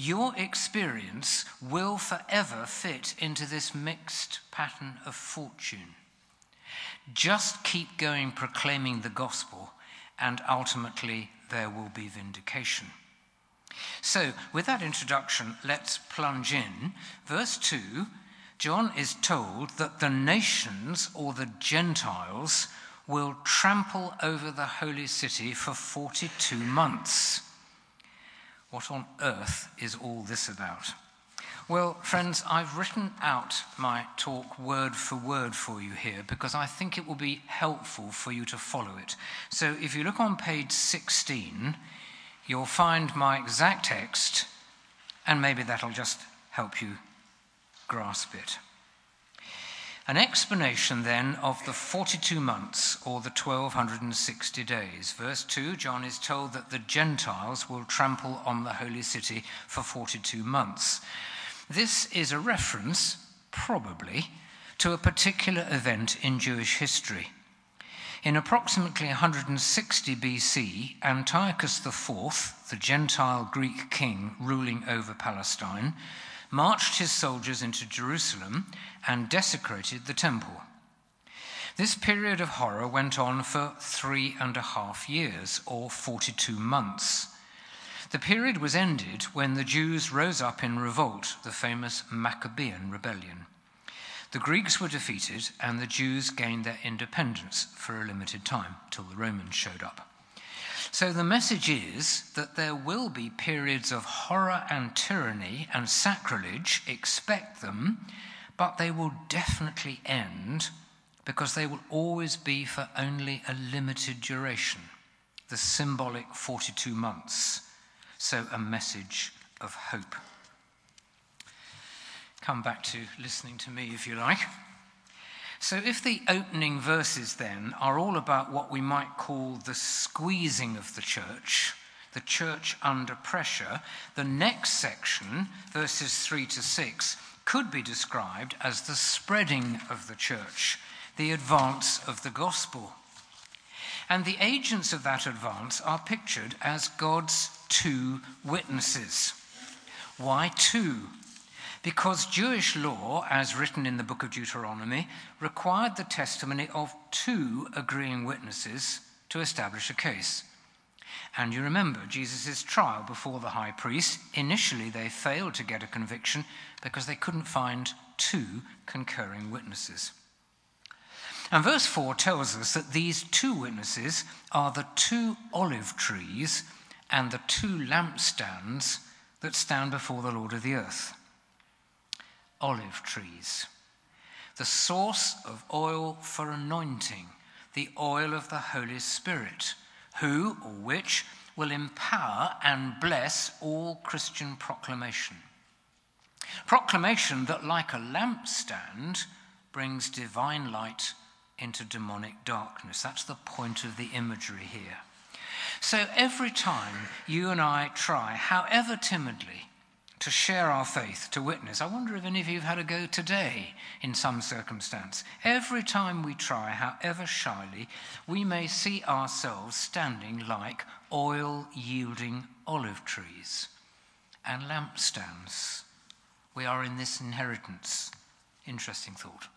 your experience will forever fit into this mixed pattern of fortune. Just keep going proclaiming the gospel, and ultimately there will be vindication. So, with that introduction, let's plunge in. Verse 2 John is told that the nations or the Gentiles will trample over the holy city for 42 months. What on earth is all this about? Well, friends, I've written out my talk word for word for you here because I think it will be helpful for you to follow it. So if you look on page 16, you'll find my exact text, and maybe that'll just help you grasp it. An explanation then of the 42 months or the 1260 days. Verse 2 John is told that the Gentiles will trample on the holy city for 42 months. This is a reference, probably, to a particular event in Jewish history. In approximately 160 BC, Antiochus IV, the Gentile Greek king ruling over Palestine, marched his soldiers into Jerusalem and desecrated the temple. This period of horror went on for three and a half years, or 42 months. The period was ended when the Jews rose up in revolt, the famous Maccabean rebellion. The Greeks were defeated, and the Jews gained their independence for a limited time till the Romans showed up. So the message is that there will be periods of horror and tyranny and sacrilege, expect them, but they will definitely end because they will always be for only a limited duration the symbolic 42 months so, a message of hope. Come back to listening to me if you like. So, if the opening verses then are all about what we might call the squeezing of the church, the church under pressure, the next section, verses 3 to 6, could be described as the spreading of the church, the advance of the gospel. And the agents of that advance are pictured as God's two witnesses. Why two? Because Jewish law, as written in the book of Deuteronomy, required the testimony of two agreeing witnesses to establish a case. And you remember Jesus' trial before the high priest. Initially, they failed to get a conviction because they couldn't find two concurring witnesses. And verse 4 tells us that these two witnesses are the two olive trees and the two lampstands that stand before the Lord of the earth. Olive trees, the source of oil for anointing, the oil of the Holy Spirit, who or which will empower and bless all Christian proclamation. Proclamation that, like a lampstand, brings divine light into demonic darkness. That's the point of the imagery here. So every time you and I try, however timidly, to share our faith, to witness, I wonder if any of you have had a go today in some circumstance. Every time we try, however shyly, we may see ourselves standing like oil yielding olive trees and lampstands. We are in this inheritance. Interesting thought.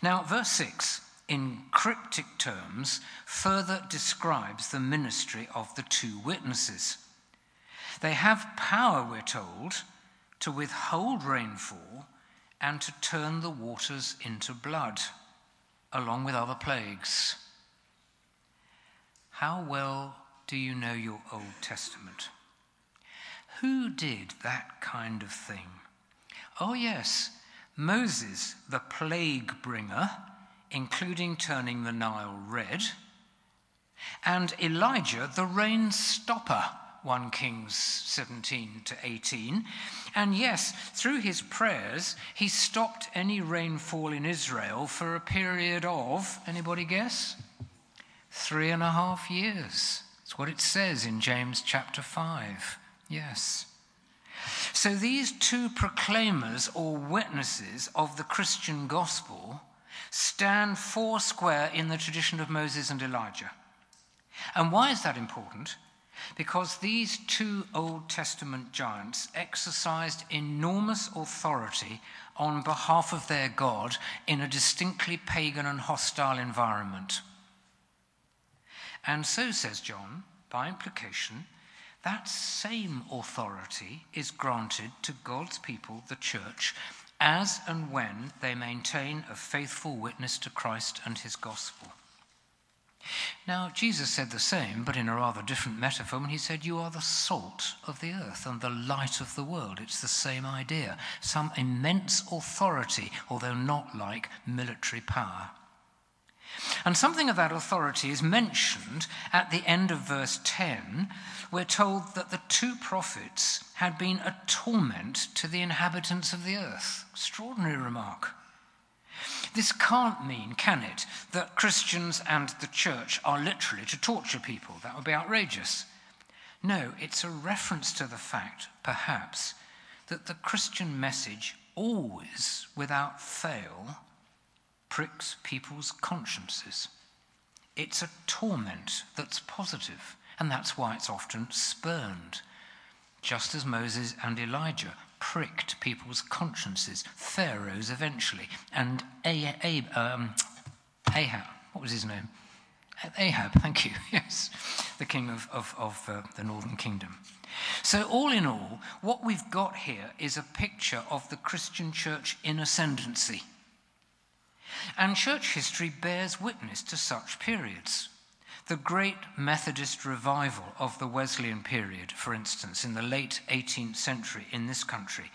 Now, verse 6 in cryptic terms, further describes the ministry of the two witnesses. They have power, we're told, to withhold rainfall and to turn the waters into blood, along with other plagues. How well do you know your Old Testament? Who did that kind of thing? Oh, yes, Moses, the plague bringer including turning the Nile red, and Elijah, the rain stopper, 1 Kings 17 to 18. And yes, through his prayers, he stopped any rainfall in Israel for a period of, anybody guess? Three and a half years. That's what it says in James chapter 5. Yes. So these two proclaimers or witnesses of the Christian gospel stand foursquare in the tradition of Moses and Elijah. And why is that important? Because these two Old Testament giants exercised enormous authority on behalf of their God in a distinctly pagan and hostile environment. And so, says John, by implication, that same authority is granted to God's people, the church, as and when they maintain a faithful witness to Christ and his gospel. Now, Jesus said the same, but in a rather different metaphor when he said, You are the salt of the earth and the light of the world. It's the same idea. Some immense authority, although not like military power. And something of that authority is mentioned at the end of verse 10. We're told that the two prophets had been a torment to the inhabitants of the earth. Extraordinary remark. This can't mean, can it, that Christians and the church are literally to torture people. That would be outrageous. No, it's a reference to the fact, perhaps, that the Christian message always, without fail, pricks people's consciences. It's a torment that's positive, and that's why it's often spurned. Just as Moses and Elijah pricked people's consciences, Pharaoh's eventually, and Ahab, um, Ahab what was his name? Ahab, thank you, yes, the king of, of, of uh, the northern kingdom. So, all in all, what we've got here is a picture of the Christian church in ascendancy. And church history bears witness to such periods. The great Methodist revival of the Wesleyan period, for instance, in the late 18th century in this country,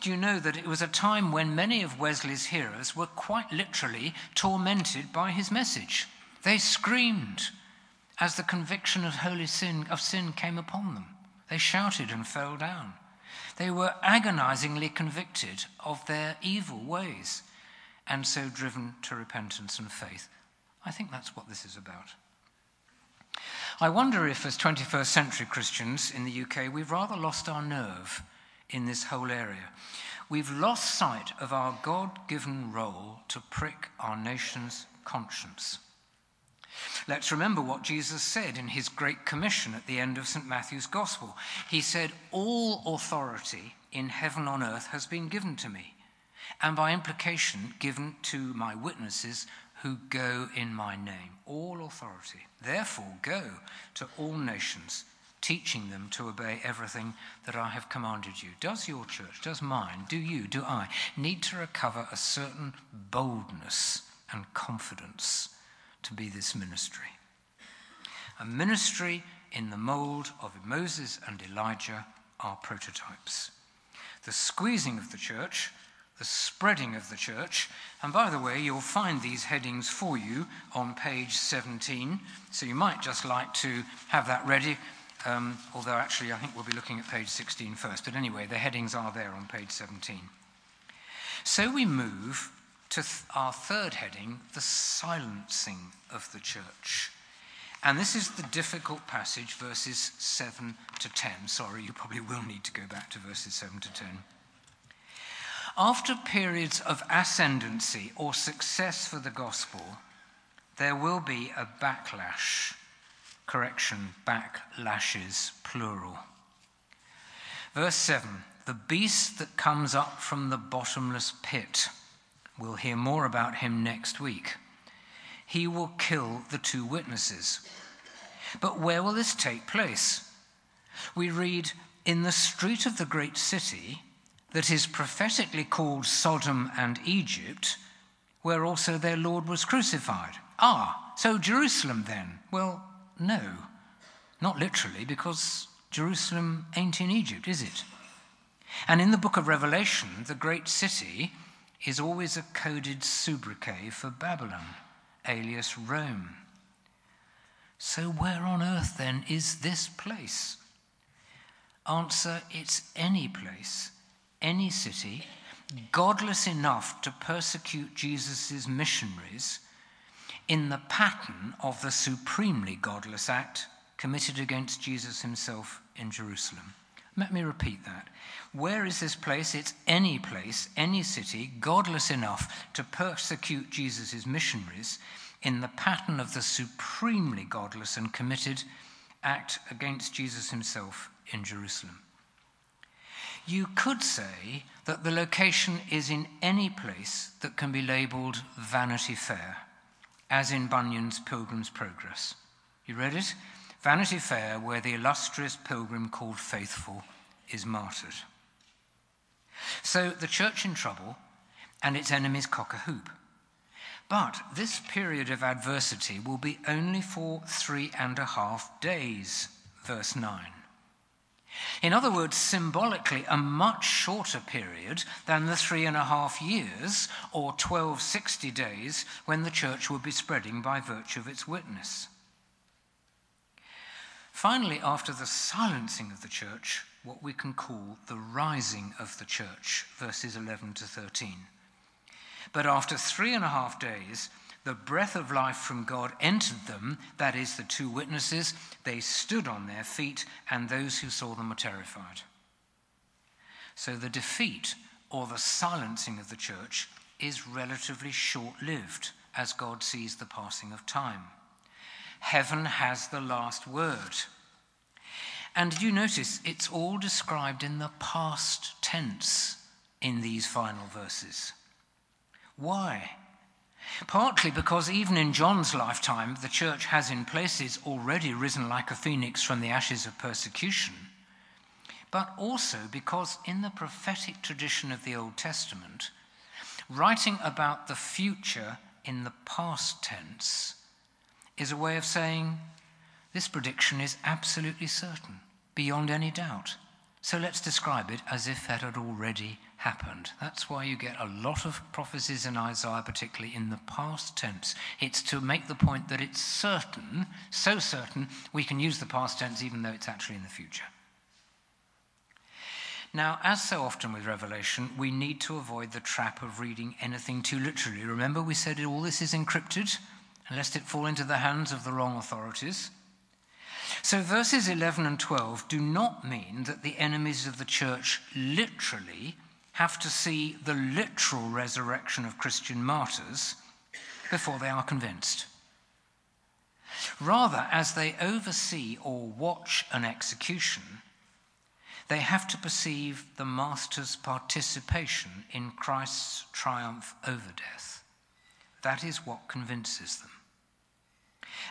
do you know that it was a time when many of Wesley's hearers were quite literally tormented by his message? They screamed as the conviction of holy sin of sin came upon them. They shouted and fell down. They were agonizingly convicted of their evil ways and so driven to repentance and faith. I think that's what this is about. I wonder if, as 21st century Christians in the UK, we've rather lost our nerve in this whole area. We've lost sight of our God given role to prick our nation's conscience. Let's remember what Jesus said in his Great Commission at the end of St. Matthew's Gospel. He said, All authority in heaven on earth has been given to me, and by implication, given to my witnesses who go in my name. All authority. Therefore, go to all nations, teaching them to obey everything that I have commanded you. Does your church, does mine, do you, do I need to recover a certain boldness and confidence to be this ministry? A ministry in the mold of Moses and Elijah are prototypes. The squeezing of the church the spreading of the church. And by the way, you'll find these headings for you on page 17, so you might just like to have that ready. Um, although, actually, I think we'll be looking at page 16 first. But anyway, the headings are there on page 17. So we move to th- our third heading the silencing of the church. And this is the difficult passage, verses 7 to 10. Sorry, you probably will need to go back to verses 7 to 10. After periods of ascendancy or success for the gospel, there will be a backlash. Correction, backlashes, plural. Verse 7 The beast that comes up from the bottomless pit. We'll hear more about him next week. He will kill the two witnesses. But where will this take place? We read, In the street of the great city, that is prophetically called Sodom and Egypt, where also their Lord was crucified. Ah, so Jerusalem then? Well, no, not literally, because Jerusalem ain't in Egypt, is it? And in the book of Revelation, the great city is always a coded sobriquet for Babylon, alias Rome. So, where on earth then is this place? Answer it's any place any city godless enough to persecute Jesus' missionaries in the pattern of the supremely godless act committed against Jesus himself in Jerusalem. Let me repeat that. Where is this place? It's any place, any city, godless enough to persecute Jesus' missionaries in the pattern of the supremely godless and committed act against Jesus himself in Jerusalem. You could say that the location is in any place that can be labelled Vanity Fair, as in Bunyan's Pilgrim's Progress. You read it? Vanity Fair, where the illustrious pilgrim called Faithful is martyred. So the church in trouble and its enemies cock a hoop. But this period of adversity will be only for three and a half days, verse 9. In other words, symbolically, a much shorter period than the three and a half years or 1260 days when the church would be spreading by virtue of its witness. Finally, after the silencing of the church, what we can call the rising of the church, verses 11 to 13. But after three and a half days, the breath of life from God entered them, that is, the two witnesses. They stood on their feet, and those who saw them were terrified. So the defeat or the silencing of the church is relatively short lived as God sees the passing of time. Heaven has the last word. And did you notice it's all described in the past tense in these final verses? Why? Partly because even in John's lifetime, the church has in places already risen like a phoenix from the ashes of persecution, but also because in the prophetic tradition of the Old Testament, writing about the future in the past tense is a way of saying this prediction is absolutely certain, beyond any doubt. So let's describe it as if that had already happened. That's why you get a lot of prophecies in Isaiah, particularly in the past tense. It's to make the point that it's certain, so certain, we can use the past tense even though it's actually in the future. Now, as so often with Revelation, we need to avoid the trap of reading anything too literally. Remember, we said all this is encrypted, lest it fall into the hands of the wrong authorities. So, verses 11 and 12 do not mean that the enemies of the church literally have to see the literal resurrection of Christian martyrs before they are convinced. Rather, as they oversee or watch an execution, they have to perceive the Master's participation in Christ's triumph over death. That is what convinces them.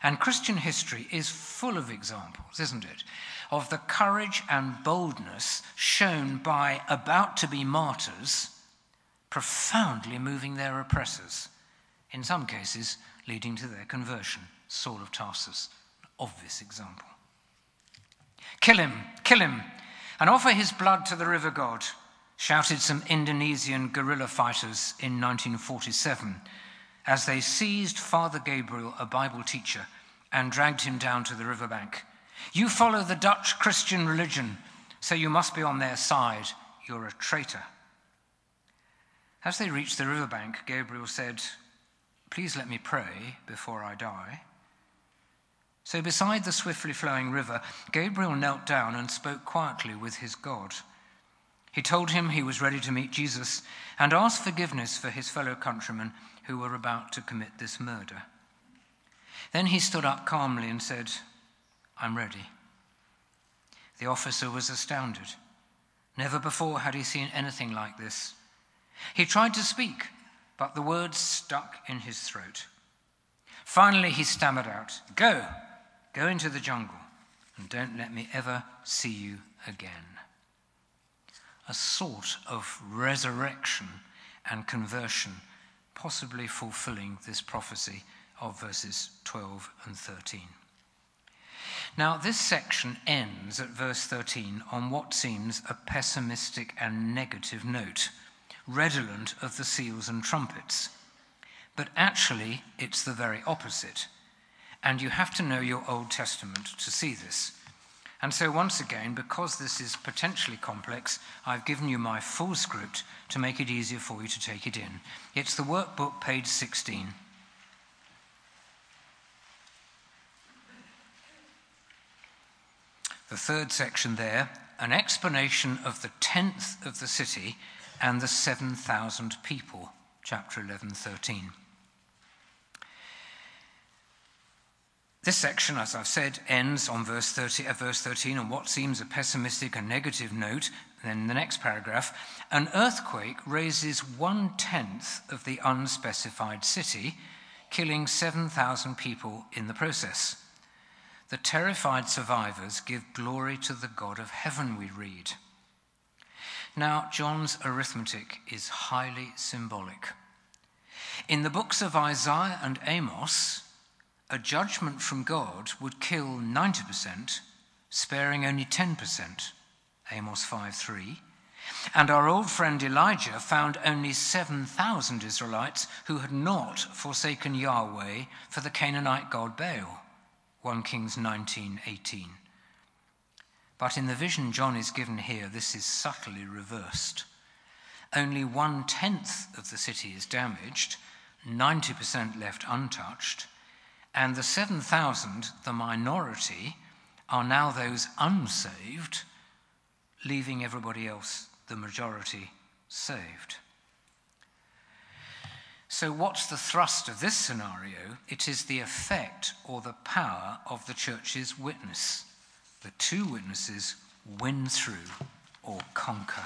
And Christian history is full of examples, isn't it, of the courage and boldness shown by about to be martyrs, profoundly moving their oppressors, in some cases leading to their conversion. Saul of Tarsus, obvious example. Kill him, kill him, and offer his blood to the river god, shouted some Indonesian guerrilla fighters in 1947 as they seized Father Gabriel, a Bible teacher, and dragged him down to the riverbank. You follow the Dutch Christian religion, so you must be on their side. You're a traitor. As they reached the riverbank, Gabriel said, Please let me pray before I die. So, beside the swiftly flowing river, Gabriel knelt down and spoke quietly with his God. He told him he was ready to meet Jesus and asked forgiveness for his fellow countrymen who were about to commit this murder. Then he stood up calmly and said, I'm ready. The officer was astounded. Never before had he seen anything like this. He tried to speak, but the words stuck in his throat. Finally, he stammered out, Go, go into the jungle, and don't let me ever see you again. A sort of resurrection and conversion, possibly fulfilling this prophecy of verses 12 and 13. Now, this section ends at verse 13 on what seems a pessimistic and negative note, redolent of the seals and trumpets. But actually, it's the very opposite. And you have to know your Old Testament to see this. And so, once again, because this is potentially complex, I've given you my full script to make it easier for you to take it in. It's the workbook, page 16. The third section there, an explanation of the tenth of the city and the 7,000 people, chapter 11, 13. This section, as I've said, ends on verse, 30, uh, verse 13 on what seems a pessimistic and negative note. Then the next paragraph an earthquake razes one tenth of the unspecified city, killing 7,000 people in the process. The terrified survivors give glory to the God of heaven, we read. Now, John's arithmetic is highly symbolic. In the books of Isaiah and Amos, a judgment from God would kill 90%, sparing only 10%. Amos 5:3. And our old friend Elijah found only 7,000 Israelites who had not forsaken Yahweh for the Canaanite god Baal. 1 Kings 19:18. But in the vision John is given here, this is subtly reversed. Only one tenth of the city is damaged, 90% left untouched, and the 7,000, the minority, are now those unsaved, leaving everybody else, the majority, saved. So, what's the thrust of this scenario? It is the effect or the power of the church's witness. The two witnesses win through or conquer.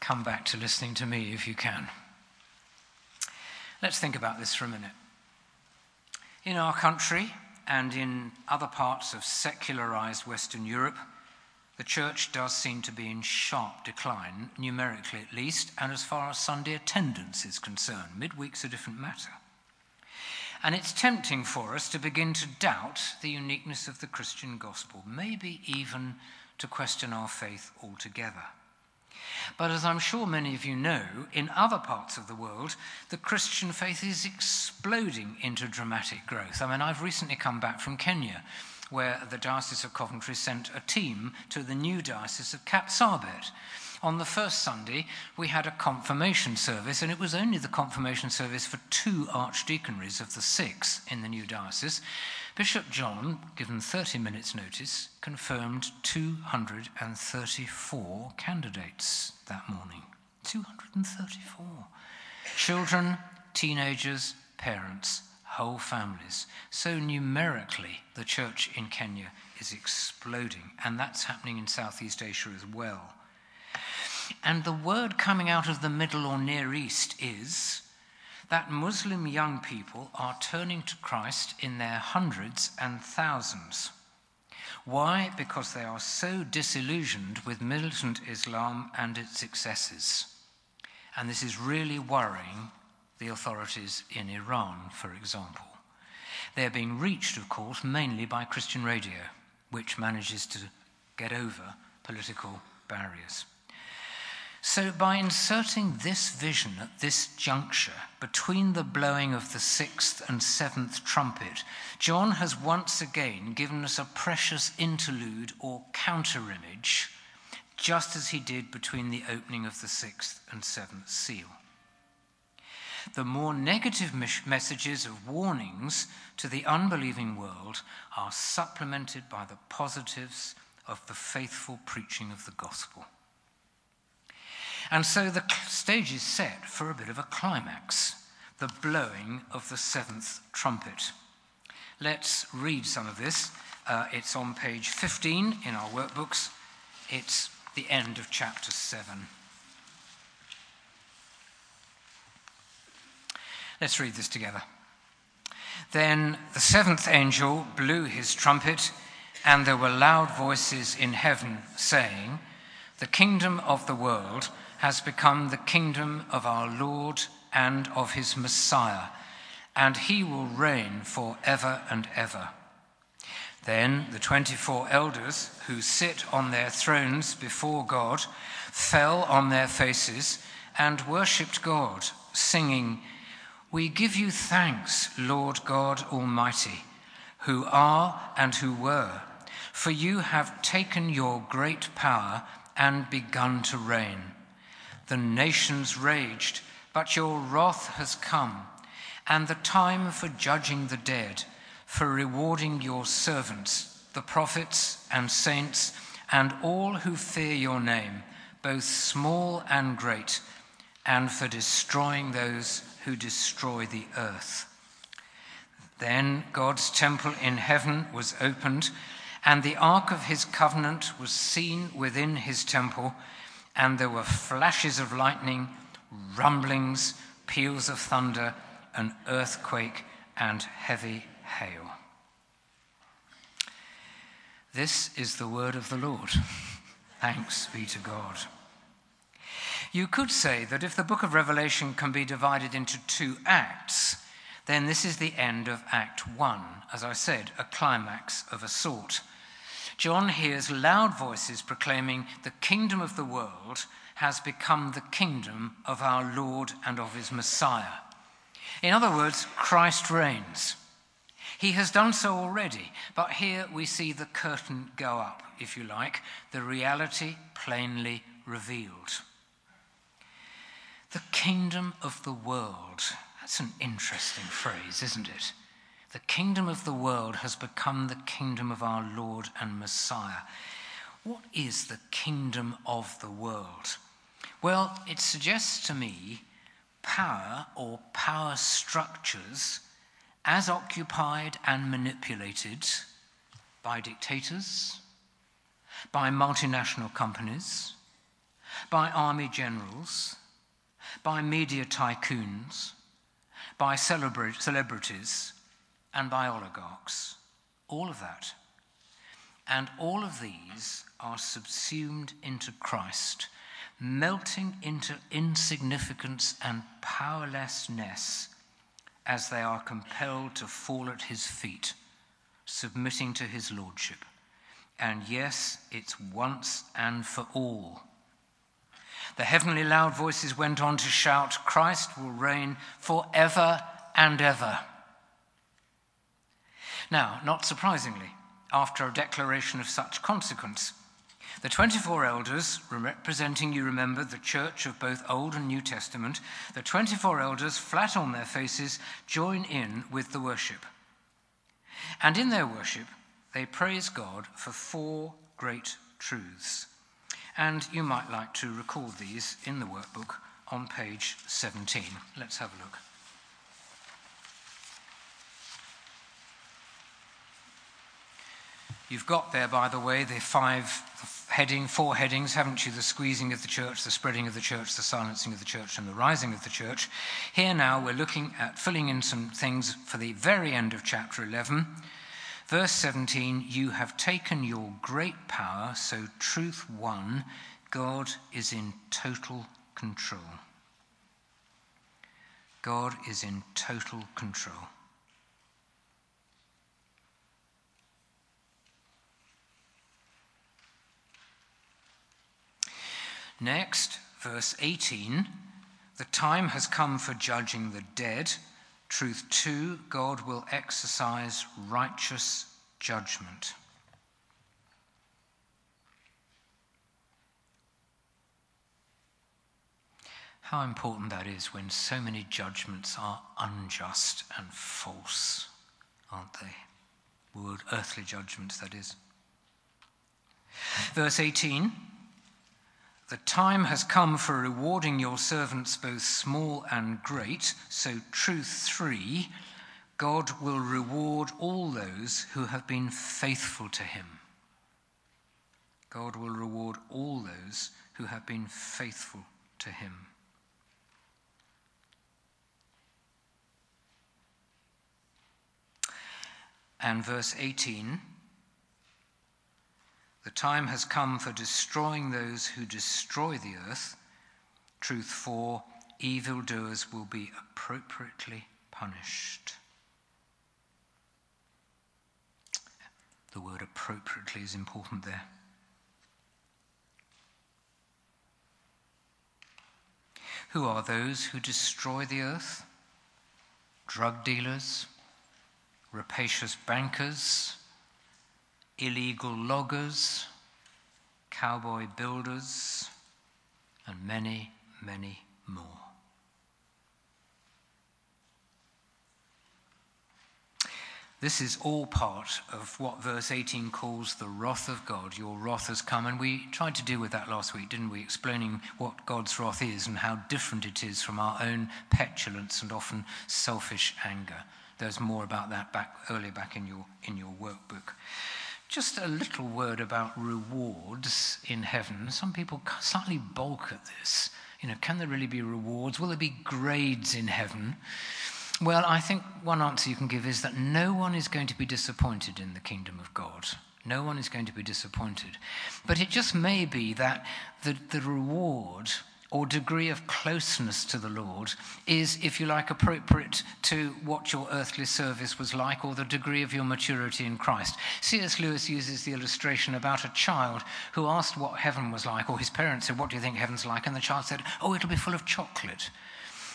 Come back to listening to me if you can. Let's think about this for a minute. In our country and in other parts of secularized Western Europe, the church does seem to be in sharp decline, numerically at least, and as far as Sunday attendance is concerned. Midweek's a different matter. And it's tempting for us to begin to doubt the uniqueness of the Christian gospel, maybe even to question our faith altogether. But as I'm sure many of you know, in other parts of the world, the Christian faith is exploding into dramatic growth. I mean, I've recently come back from Kenya, where the Diocese of Coventry sent a team to the new Diocese of Kapsabet. On the first Sunday, we had a confirmation service, and it was only the confirmation service for two archdeaconries of the six in the new diocese. Bishop John, given 30 minutes' notice, confirmed 234 candidates that morning. 234. Children, teenagers, parents, whole families. So numerically, the church in Kenya is exploding, and that's happening in Southeast Asia as well. And the word coming out of the Middle or Near East is that Muslim young people are turning to Christ in their hundreds and thousands. Why? Because they are so disillusioned with militant Islam and its successes. And this is really worrying the authorities in Iran, for example. They're being reached, of course, mainly by Christian radio, which manages to get over political barriers. So, by inserting this vision at this juncture between the blowing of the sixth and seventh trumpet, John has once again given us a precious interlude or counter image, just as he did between the opening of the sixth and seventh seal. The more negative messages of warnings to the unbelieving world are supplemented by the positives of the faithful preaching of the gospel. And so the stage is set for a bit of a climax the blowing of the seventh trumpet. Let's read some of this. Uh, it's on page 15 in our workbooks. It's the end of chapter 7. Let's read this together. Then the seventh angel blew his trumpet, and there were loud voices in heaven saying, The kingdom of the world has become the kingdom of our Lord and of his Messiah, and he will reign for ever and ever. Then the 24 elders who sit on their thrones before God fell on their faces and worshipped God, singing, We give you thanks, Lord God Almighty, who are and who were, for you have taken your great power and begun to reign. The nations raged, but your wrath has come, and the time for judging the dead, for rewarding your servants, the prophets and saints, and all who fear your name, both small and great, and for destroying those who destroy the earth. Then God's temple in heaven was opened, and the ark of his covenant was seen within his temple and there were flashes of lightning, rumblings, peals of thunder, an earthquake, and heavy hail. This is the word of the Lord. Thanks be to God. You could say that if the book of Revelation can be divided into two acts, then this is the end of Act 1, as I said, a climax of a sort. John hears loud voices proclaiming the kingdom of the world has become the kingdom of our Lord and of his Messiah. In other words, Christ reigns. He has done so already, but here we see the curtain go up, if you like, the reality plainly revealed. The kingdom of the world. That's an interesting phrase, isn't it? The kingdom of the world has become the kingdom of our Lord and Messiah. What is the kingdom of the world? Well, it suggests to me power or power structures as occupied and manipulated by dictators, by multinational companies, by army generals, by media tycoons, by celebrities, and by oligarchs. All of that. And all of these are subsumed into Christ, melting into insignificance and powerlessness as they are compelled to fall at his feet, submitting to his lordship. And yes, it's once and for all. The heavenly loud voices went on to shout, Christ will reign forever and ever. Now, not surprisingly, after a declaration of such consequence, the 24 elders, representing, you remember, the church of both Old and New Testament, the 24 elders, flat on their faces, join in with the worship. And in their worship, they praise God for four great truths. And you might like to record these in the workbook on page 17. Let's have a look. You've got there, by the way, the five heading, four headings, haven't you? The squeezing of the church, the spreading of the church, the silencing of the church, and the rising of the church. Here now we're looking at filling in some things for the very end of chapter 11. Verse 17, you have taken your great power, so truth won, God is in total control. God is in total control. Next, verse 18 the time has come for judging the dead. Truth 2 God will exercise righteous judgment. How important that is when so many judgments are unjust and false, aren't they? World, earthly judgments, that is. Verse 18 the time has come for rewarding your servants, both small and great. So, truth three God will reward all those who have been faithful to him. God will reward all those who have been faithful to him. And verse 18 the time has come for destroying those who destroy the earth. Truth 4 evildoers will be appropriately punished. The word appropriately is important there. Who are those who destroy the earth? Drug dealers, rapacious bankers, illegal loggers, cowboy builders, and many, many more. This is all part of what verse 18 calls the wrath of God. Your wrath has come. And we tried to deal with that last week, didn't we? Explaining what God's wrath is and how different it is from our own petulance and often selfish anger. There's more about that back earlier back in your, in your workbook. Just a little word about rewards in heaven. Some people slightly balk at this. You know, can there really be rewards? Will there be grades in heaven? Well, I think one answer you can give is that no one is going to be disappointed in the kingdom of God. No one is going to be disappointed. But it just may be that the, the reward or degree of closeness to the Lord is, if you like, appropriate to what your earthly service was like or the degree of your maturity in Christ. C.S. Lewis uses the illustration about a child who asked what heaven was like, or his parents said, What do you think heaven's like? And the child said, Oh, it'll be full of chocolate.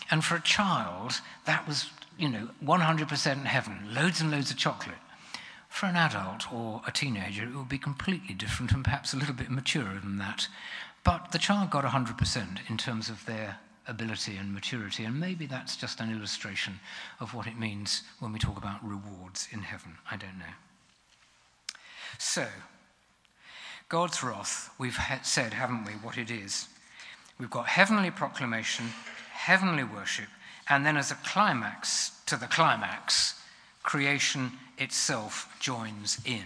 And for a child, that was, you know, 100% heaven, loads and loads of chocolate. For an adult or a teenager, it would be completely different and perhaps a little bit maturer than that. But the child got 100% in terms of their ability and maturity, and maybe that's just an illustration of what it means when we talk about rewards in heaven. I don't know. So, God's wrath, we've said, haven't we, what it is? We've got heavenly proclamation, heavenly worship, and then as a climax to the climax, creation itself joins in.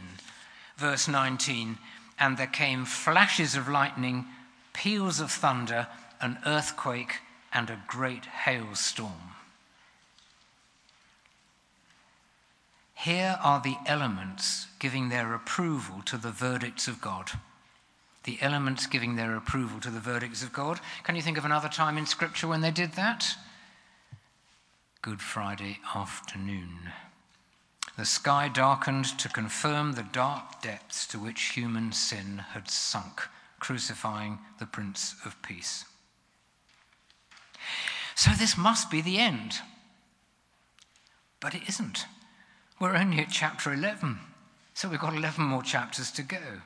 Verse 19, and there came flashes of lightning peals of thunder, an earthquake, and a great hailstorm. Here are the elements giving their approval to the verdicts of God. The elements giving their approval to the verdicts of God. Can you think of another time in Scripture when they did that? Good Friday afternoon. The sky darkened to confirm the dark depths to which human sin had sunk crucifying the Prince of Peace. So this must be the end. But it isn't. We're only at chapter 11, so we've got 11 more chapters to go.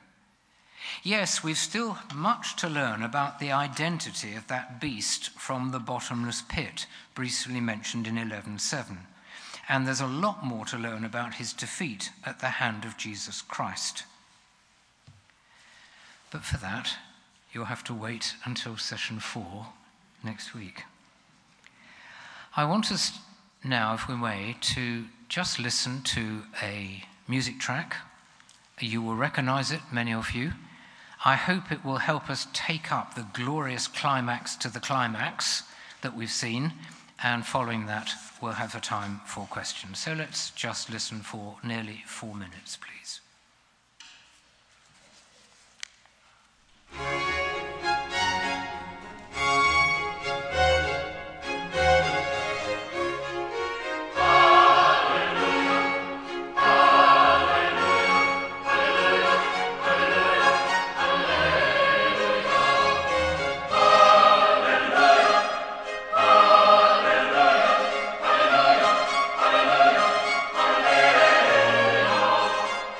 Yes, we've still much to learn about the identity of that beast from the bottomless pit, briefly mentioned in 11:7. And there's a lot more to learn about his defeat at the hand of Jesus Christ. But for that, you'll have to wait until session four next week. I want us now, if we may, to just listen to a music track. You will recognize it, many of you. I hope it will help us take up the glorious climax to the climax that we've seen, and following that, we'll have a time for questions. So let's just listen for nearly four minutes, please. Thank you.